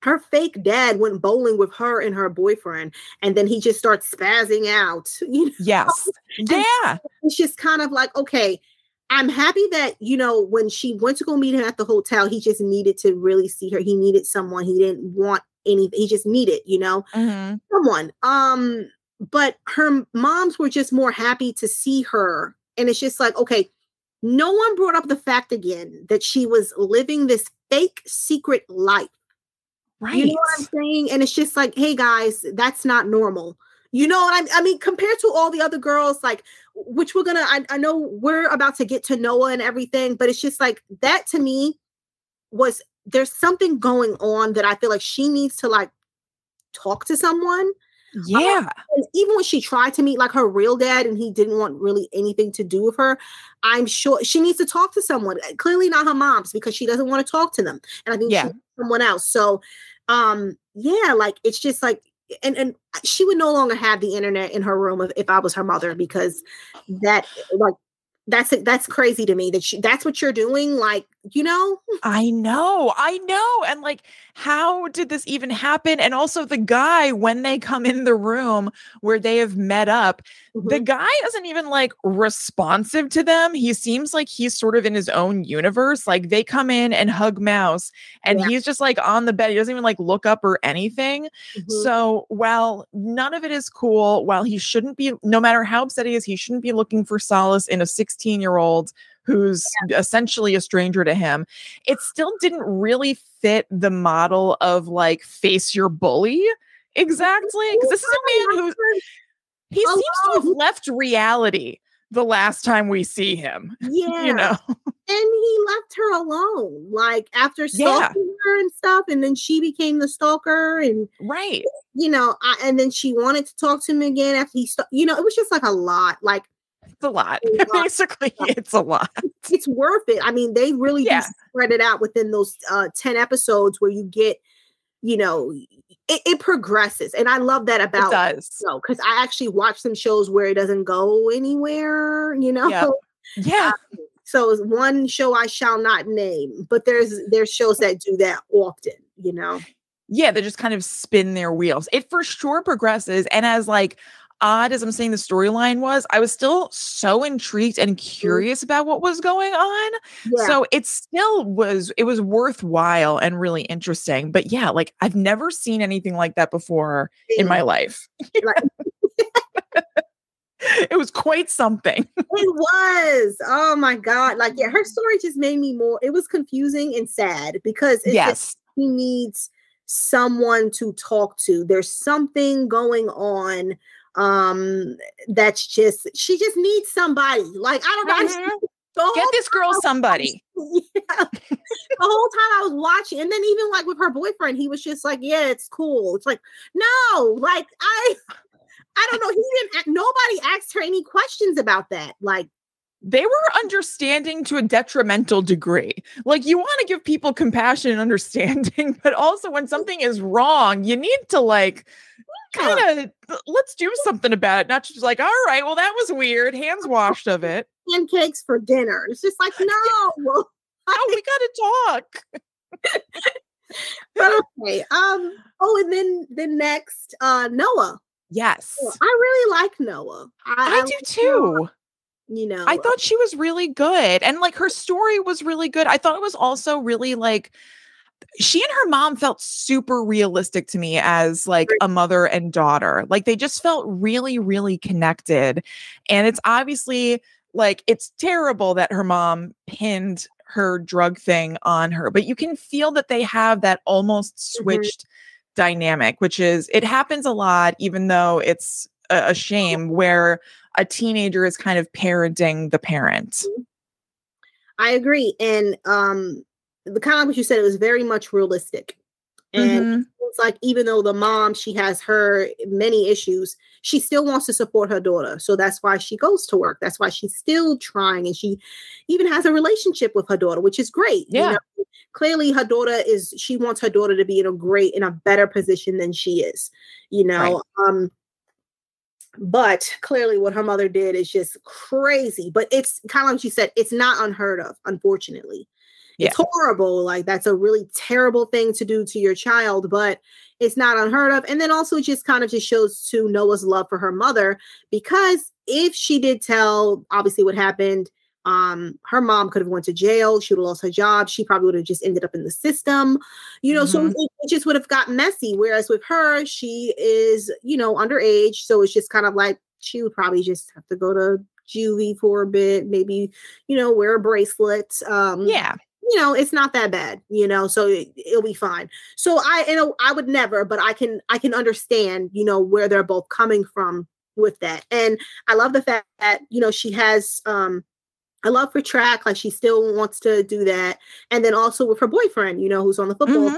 her fake dad went bowling with her and her boyfriend and then he just starts spazzing out you know? yes yeah it's just kind of like okay I'm happy that, you know, when she went to go meet him at the hotel, he just needed to really see her. He needed someone. He didn't want anything. He just needed, you know, mm-hmm. someone. Um, but her moms were just more happy to see her. And it's just like, okay, no one brought up the fact again that she was living this fake secret life. Right. You know what I'm saying? And it's just like, hey guys, that's not normal. You know what I mean? I mean, compared to all the other girls, like which we're gonna I, I know we're about to get to Noa and everything, but it's just like that to me was there's something going on that I feel like she needs to like talk to someone. Yeah. Um, even when she tried to meet like her real dad and he didn't want really anything to do with her, I'm sure she needs to talk to someone. Clearly not her mom's because she doesn't want to talk to them. And I think yeah. someone else. So um yeah, like it's just like and and she would no longer have the internet in her room if, if I was her mother because that like that's it, that's crazy to me that she, that's what you're doing like you know i know i know and like how did this even happen and also the guy when they come in the room where they have met up mm-hmm. the guy isn't even like responsive to them he seems like he's sort of in his own universe like they come in and hug mouse and yeah. he's just like on the bed he doesn't even like look up or anything mm-hmm. so while none of it is cool while he shouldn't be no matter how upset he is he shouldn't be looking for solace in a 16 year old who's yeah. essentially a stranger to him. It still didn't really fit the model of like face your bully exactly. Because this is a man who he seems to have left reality the last time we see him. Yeah. you know. And he left her alone, like after stalking yeah. her and stuff. And then she became the stalker. And right. You know, I, and then she wanted to talk to him again after he, st- you know, it was just like a lot. Like it's a lot. Basically, it's a lot. It's worth it. I mean, they really yeah. spread it out within those uh, 10 episodes where you get, you know, it, it progresses. And I love that about it. Because I actually watch some shows where it doesn't go anywhere, you know. Yeah. yeah. Um, so it's one show I shall not name, but there's there's shows that do that often, you know. Yeah, they just kind of spin their wheels. It for sure progresses. And as like odd as I'm saying the storyline was, I was still so intrigued and mm-hmm. curious about what was going on. Yeah. So it still was it was worthwhile and really interesting. But yeah, like I've never seen anything like that before yeah. in my life. it was quite something. it was. Oh my god! Like yeah, her story just made me more. It was confusing and sad because yes, he needs someone to talk to. There's something going on um that's just she just needs somebody like i don't know mm-hmm. get this girl somebody yeah. the whole time i was watching and then even like with her boyfriend he was just like yeah it's cool it's like no like i i don't know he didn't nobody asked her any questions about that like they were understanding to a detrimental degree. Like you want to give people compassion and understanding, but also when something is wrong, you need to like kind of let's do something about it. Not just like, all right, well, that was weird. Hands washed of it. Pancakes for dinner. It's just like, no. oh, we gotta talk. but okay. Um, oh, and then the next uh Noa. Yes. I really like Noa. I, I do too. You know, I thought she was really good. And like her story was really good. I thought it was also really like she and her mom felt super realistic to me as like a mother and daughter. Like they just felt really, really connected. And it's obviously like it's terrible that her mom pinned her drug thing on her, but you can feel that they have that almost Mm-hmm. switched dynamic, which is it happens a lot, even though it's a, a shame where a teenager is kind of parenting the parent. I agree. And um the kind of like what you said, it was very much realistic. And Mhm. it's like even though the mom she has her many issues, she still wants to support her daughter. So that's why she goes to work. That's why she's still trying, and she even has a relationship with her daughter, which is great. you Yeah. know? Clearly, her daughter is. She wants her daughter to be in a great, in a better position than she is. You know. Um. But clearly, what her mother did is just crazy. But it's kind of like she said, it's not unheard of, unfortunately. It's horrible. Like that's a really terrible thing to do to your child, but it's not unheard of. And then also it just kind of just shows to Noa's love for her mother because if she did tell obviously what happened, um, her mom could have went to jail. She would have lost her job. She probably would have just ended up in the system, you know. So Mhm. it, it just would have got messy. Whereas with her, she is, you know, underage, so it's just kind of like she would probably just have to go to juvie for a bit, maybe, you know, wear a bracelet. Um, Yeah. You know it's not that bad you know so it, it'll be fine. So i you know i would never but i can i can understand you know where they're both coming from with that. And i love the fact that you know she has um a love her track like she still wants to do that. And then also with her boyfriend you know who's on the football Mhm.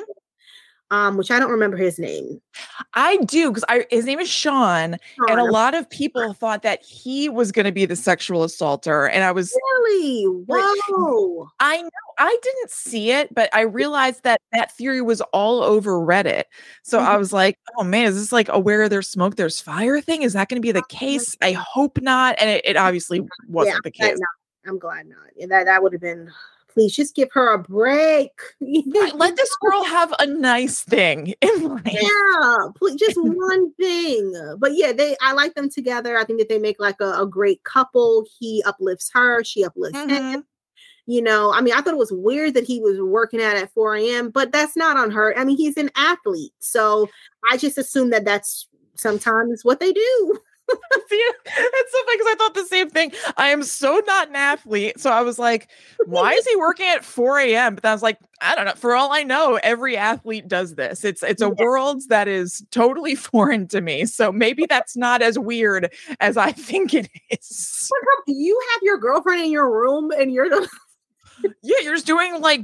um which i don't remember his name. I do because I his name is Sean, and a lot of people thought that he was going to be the sexual assaulter, and I was really? Whoa. I know I didn't see it, but I realized that that theory was all over Reddit. So I Mhm. was like, oh man, is this like a where there's smoke, there's fire thing? Is that going to be the case? I hope not. And it, it obviously wasn't yeah, the case. not. i'm glad not that that would have been please just give her a break Let this girl have a nice thing in life. yeah please, just one thing but yeah they i like them together i think that they make like a, a great couple he uplifts her she uplifts him Mhm. You know i mean i thought it was weird that he was working out at 4 a.m but that's not on her i mean he's an athlete so i just assume that that's sometimes what they do See, it's so funny because I thought the same thing. I am so not an athlete. So I was like, why is he working at 4 a.m.? But I was like, I don't know. For all I know, every athlete does this. It's it's a world that is totally foreign to me. So maybe that's not as weird as I think it is. you have your girlfriend in your room and you're the Yeah, you're just doing like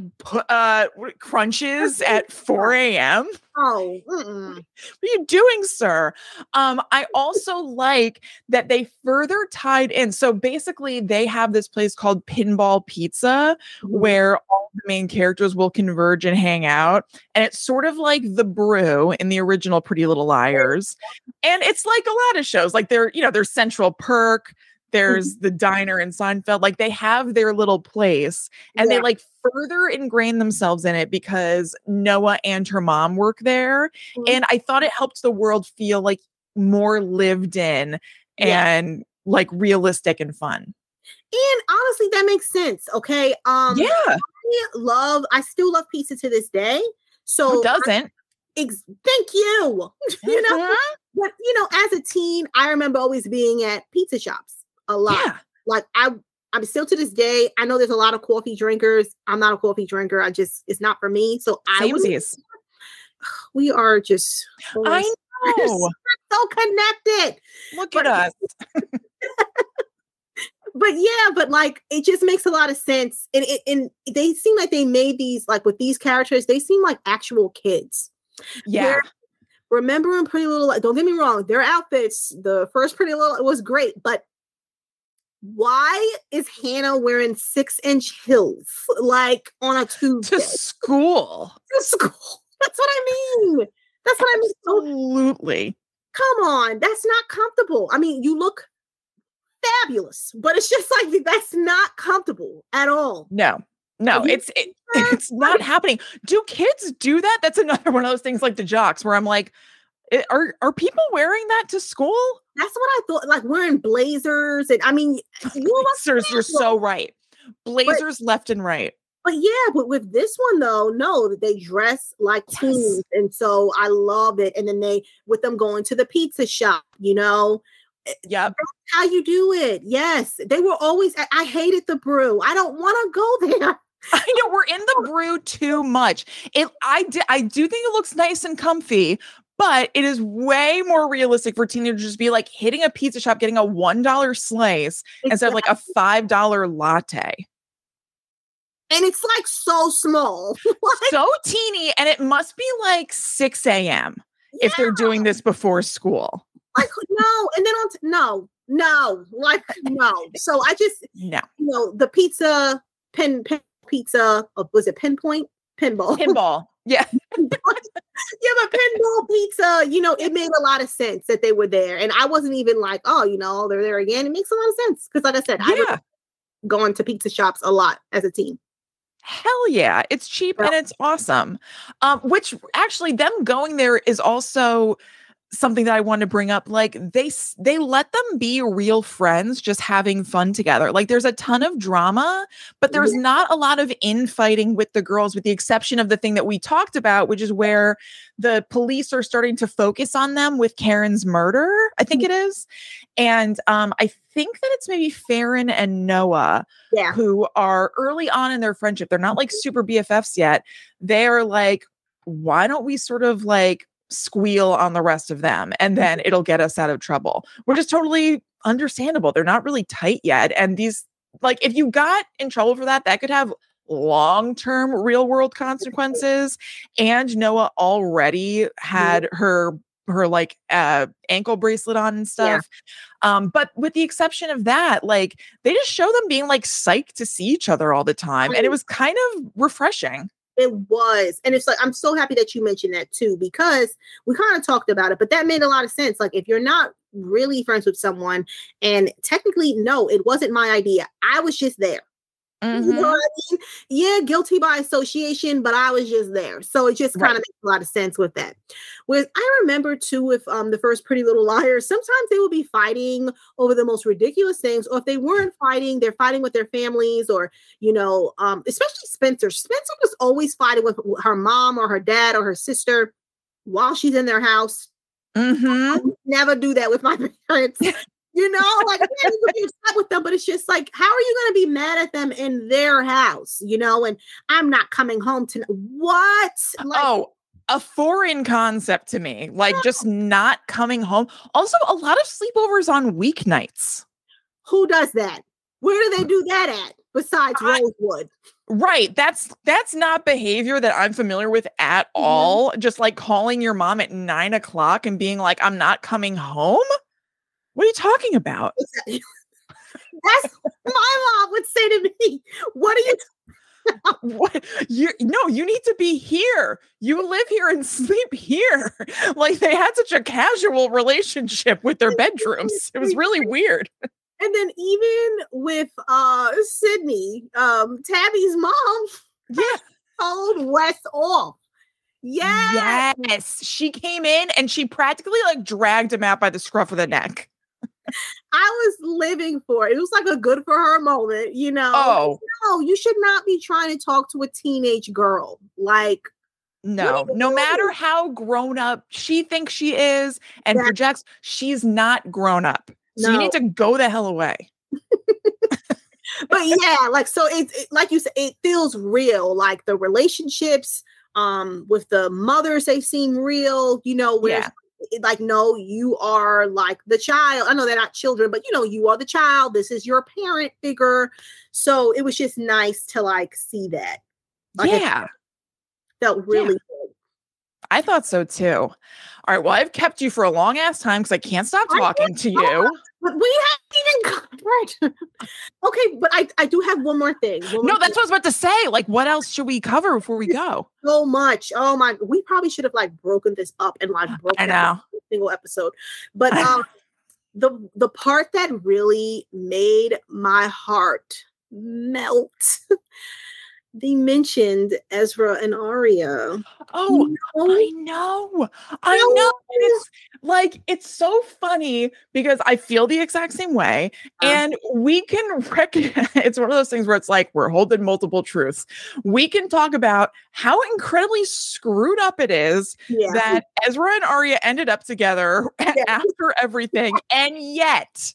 uh crunches at 4 a.m. oh mm-mm. What are you doing, sir? Um, I also like that they further tied in. So basically, they have this place called Pinball Pizza where all the main characters will converge and hang out. And it's sort of like the brew in the original Pretty Little Liars. And it's like a lot of shows, like they're, you know, there's Central Perk. There's the diner in Seinfeld. Like they have their little place and Yeah. they like further ingrain themselves in it because Noa and her mom work there. Mhm. And I thought it helped the world feel like more lived in Yeah. and like realistic and fun. and honestly that makes sense okay um yeah. I love i still love pizza to this day so Who doesn't? ex- thank you you know Mhm. but you know as a teen i remember always being at pizza shops a lot Yeah. like i i'm still to this day i know there's a lot of coffee drinkers i'm not a coffee drinker i just it's not for me so i would, we are just I know. so connected Look But- at us. but yeah, but like it just makes a lot of sense. And it and they seem like they made these like with these characters, they seem like actual kids. Yeah. Remember in Pretty Little Li- don't get me wrong, their outfits, the first Pretty Little it was great, but why is Hanna wearing six inch heels like on a Tuesday To school. to school? That's what I mean. That's what I mean. Absolutely. come on, that's not comfortable. I mean, you look fabulous, but it's just like that's not comfortable at all. No. No, it's it, it's not happening. Do kids do that? That's another one of those things like the jocks where I'm like, It- are are people wearing that to school? That's what I thought. Like wearing blazers, and I mean, you know what? Blazers, you're so right. Blazers left and right. But yeah, but with this one though, no, that they dress like Yes. teens, and so I love it. And then they with them going to the pizza shop, you know, eh, Yep. how you do it. Yes, they were always. I, I hated the brew. I don't want to go there. I know we're in the brew too much. It I di- I do think it looks nice and comfy, but it is way more realistic for teenagers to be like hitting a pizza shop, getting a one dollar slice instead of like a five dollar latte. and it's like so small. So teeny, and it must be like six a.m. if they're doing this before school. like no, and then on t- no, no, like no. So I just No you know the pizza pin, pin pizza. Uh, was it pinpoint pinball? pinball. Yeah, yeah, but pinball pizza. You know, it made a lot of sense that they were there, and I wasn't even like, oh, you know, they're there again. It makes a lot of sense because, like I said, I yeah. was going to pizza shops a lot as a teen. Hell yeah. It's cheap Yeah. and it's awesome. Um, which actually them going there is also something that I want to bring up. Like they they let them be real friends, just having fun together. Like there's a ton of drama, but there's not a lot of infighting with the girls, with the exception of the thing that we talked about, which is where the police are starting to focus on them with Karen's murder. I think it is. And um, I think that it's maybe Faran and Noa Yeah, who are early on in their friendship. They're not like super BFFs yet. They're like, why don't we sort of like squeal on the rest of them and then it'll get us out of trouble, which is totally understandable. They're not really tight yet. And these, like, if you got in trouble for that, that could have long term real world consequences. And Noa already had her her like uh ankle bracelet on and Yeah. stuff um but with the exception of that like they just show them being like psyched to see each other all the time and it was kind of refreshing it was, and it's like I'm so happy that you mentioned that too because we kind of talked about it, but that made a lot of sense. Like if you're not really friends with someone, and technically, no, it wasn't my idea. I was just there. You know Mhm. what I mean? Yeah, guilty by association, but I was just there. So it just kind Right. of makes a lot of sense with that. With I remember too with um the first Pretty Little Liars, sometimes they would be fighting over the most ridiculous things, or if they weren't fighting, they're fighting with their families, or you know, um, especially Spencer. Spencer was always fighting with her mom or her dad or her sister while she's in their house. Mhm. I would never do that with my parents. You know, like yeah, you can be upset with them, but it's just like, how are you going to be mad at them in their house? You know, and I'm not coming home tonight. what? Like, oh a foreign concept to me like just not coming home also a lot of sleepovers on weeknights who does that? Where do they do that at? Besides I- Rosewood, Right. That's that's not behavior that I'm familiar with at Mhm. all. Just like calling your mom at nine o'clock and being like, I'm not coming home. What are you talking about? Exactly. that's what my mom would say to me. What are you? What you no, you need to be here. You live here and sleep here. Like they had such a casual relationship with their bedrooms. It was really weird. And then even with uh Sydney, um, Tabby's mom Yeah. told Wes off. Yeah. Yes. She came in and she practically like dragged him out by the scruff of the neck. I was living for it. It was like a good for her moment, you know. Oh, no, you should not be trying to talk to a teenage girl. Like, No, no matter how grown up she thinks she is and Yeah. projects, she's not grown up. So you need to go the hell away. but yeah, like so it's it, like you said, it feels real. Like the relationships um with the mothers, they seem real, you know, where Yeah. Like no, you are like the child. I know they're not children, but you know, you are the child. This is your parent figure. So it was just nice to like see that. Like, yeah, felt really good. I thought so too. All right, well, I've kept you for a long ass time because I can't stop talking to you. But we haven't even covered. okay, but I, I do have one more thing. One No, more that's thing. what I was about to say. Like, what else should we cover before we go? so much. Oh my, we probably should have like broken this up and like broken I know. single episode. But um, the the part that really made my heart melt. they mentioned Ezra and Aria. Oh, you know? I know. I know. It's like it's so funny because I feel the exact same way. Uh-huh. And we can recognize it's one of those things where it's like we're holding multiple truths. We can talk about how incredibly screwed up it is yeah. that Ezra and Aria ended up together yeah. after everything. And yet,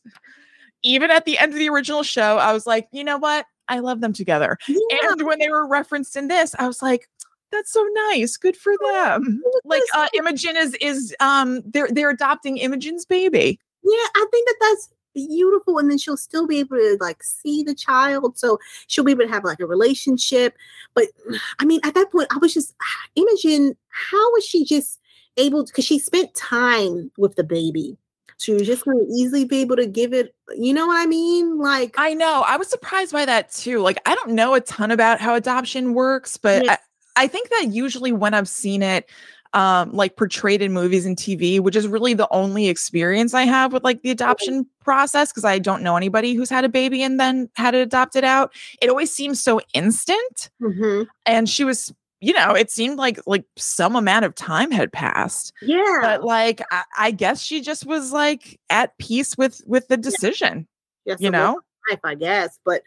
even at the end of the original show, I was like, you know what? I love them together. Yeah. And when they were referenced in this, I was like, that's so nice. Good for them. Like uh Imogen is is um they're they're adopting Imogen's baby. Yeah, I think that that's beautiful and then she'll still be able to like see the child so she'll be able to have like a relationship but i mean at that point i was just imogen how was she just able because she spent time with the baby she was just going to easily be able to give it you know what i mean like i know i was surprised by that too like i don't know a ton about how adoption works but yeah. I, I think that usually when i've seen it um like portrayed in movies and tv which is really the only experience i have with like the adoption process because i don't know anybody who's had a baby and then had it adopted out it always seems so instant mm-hmm. and she was you know, it seemed like like some amount of time had passed. Yeah. But like I, I guess she just was like at peace with with the decision. Yeah. you know? Life, I guess. But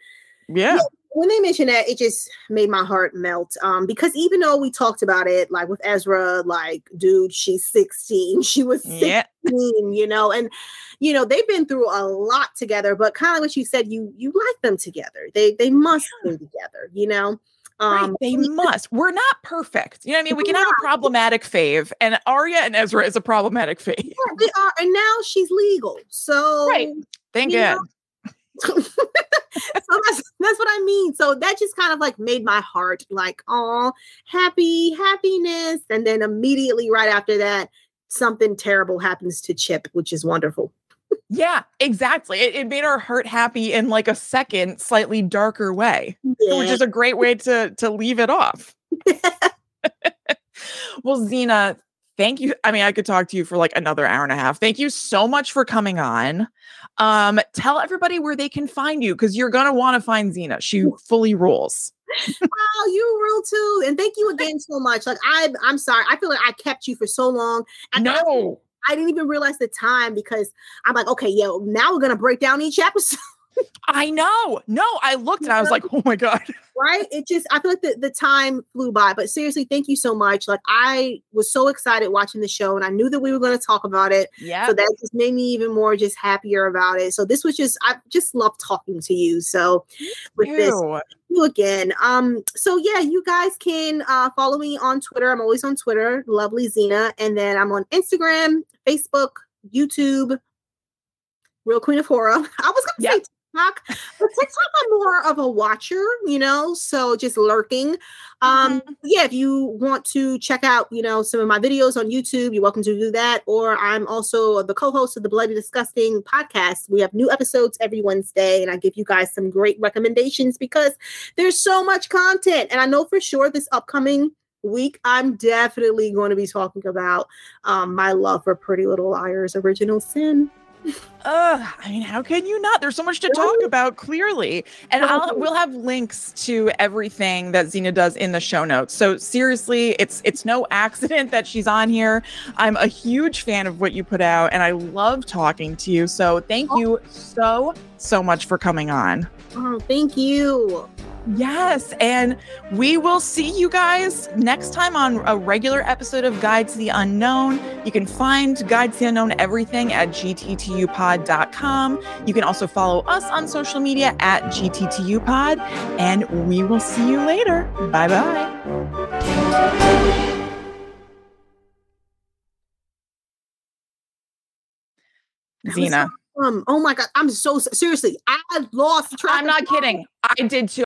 yeah. yeah. When they mentioned that, it just made my heart melt. Um, because even though we talked about it, like with Ezra, like, dude, she's 16, she was 16, yeah. you know, and you know, they've been through a lot together, but kind of what you said, you you like them together. They they must yeah. be together, you know. Um, right, they must. We're not perfect. You know what I mean? We can have a problematic fave, and Aria and Ezra is a problematic fave. Yeah, they are, and now she's legal. So right. Thank God. so that's that's what I mean. So that just kind of like made my heart like, oh, happy, happiness. And then immediately right after that, something terrible happens to Chip, which is wonderful. Yeah, exactly. It, it, made our heart happy in like a second, slightly darker way, yeah. which is a great way to to leave it off. well, Zena, thank you. I mean, I could talk to you for like another hour and a half. Thank you so much for coming on. Um, tell everybody where they can find you because you're gonna want to find Zena. She fully rules. wow, you rule too. And thank you again so much. Like I I'm sorry. I feel like I kept you for so long. And no. I didn't even realize the time because I'm like, okay, yo, now we're gonna break down each episode. I know. No, I looked and I was like, oh my God. Right? It just, I feel like the, the time flew by. But seriously, thank you so much. Like, I was so excited watching the show and I knew that we were going to talk about it. Yeah. So that just made me even more just happier about it. So this was just, I just love talking to you. So with Ew. this, you again. Um, so yeah, you guys can uh follow me on Twitter. I'm always on Twitter, lovely Zena, and then I'm on Instagram, Facebook, YouTube, Real Queen of Horror. I was gonna yep. say TikTok, but TikTok I'm more of a watcher, you know, so just lurking. Um, mm-hmm. yeah, if you want to check out, you know, some of my videos on YouTube, you're welcome to do that. Or I'm also the co-host of the Bloody Disgusting podcast. We have new episodes every Wednesday, and I give you guys some great recommendations because there's so much content. And I know for sure this upcoming week, I'm definitely going to be talking about um, my love for Pretty Little Liars Original Sin. Uh, I mean, how can you not? There's so much to talk about clearly. And I'll we'll have links to everything that Zena does in the show notes. So seriously, it's it's no accident that she's on here. I'm a huge fan of what you put out and I love talking to you. So thank you so so much for coming on. Oh, thank you. Yes. And we will see you guys next time on a regular episode of Guide to the Unknown. You can find Guide to the Unknown everything at gttupod.com. You can also follow us on social media at gttupod. And we will see you later. Bye bye. Zena. Um, oh my god, I'm so seriously, I lost track. I'm not kidding. I did too.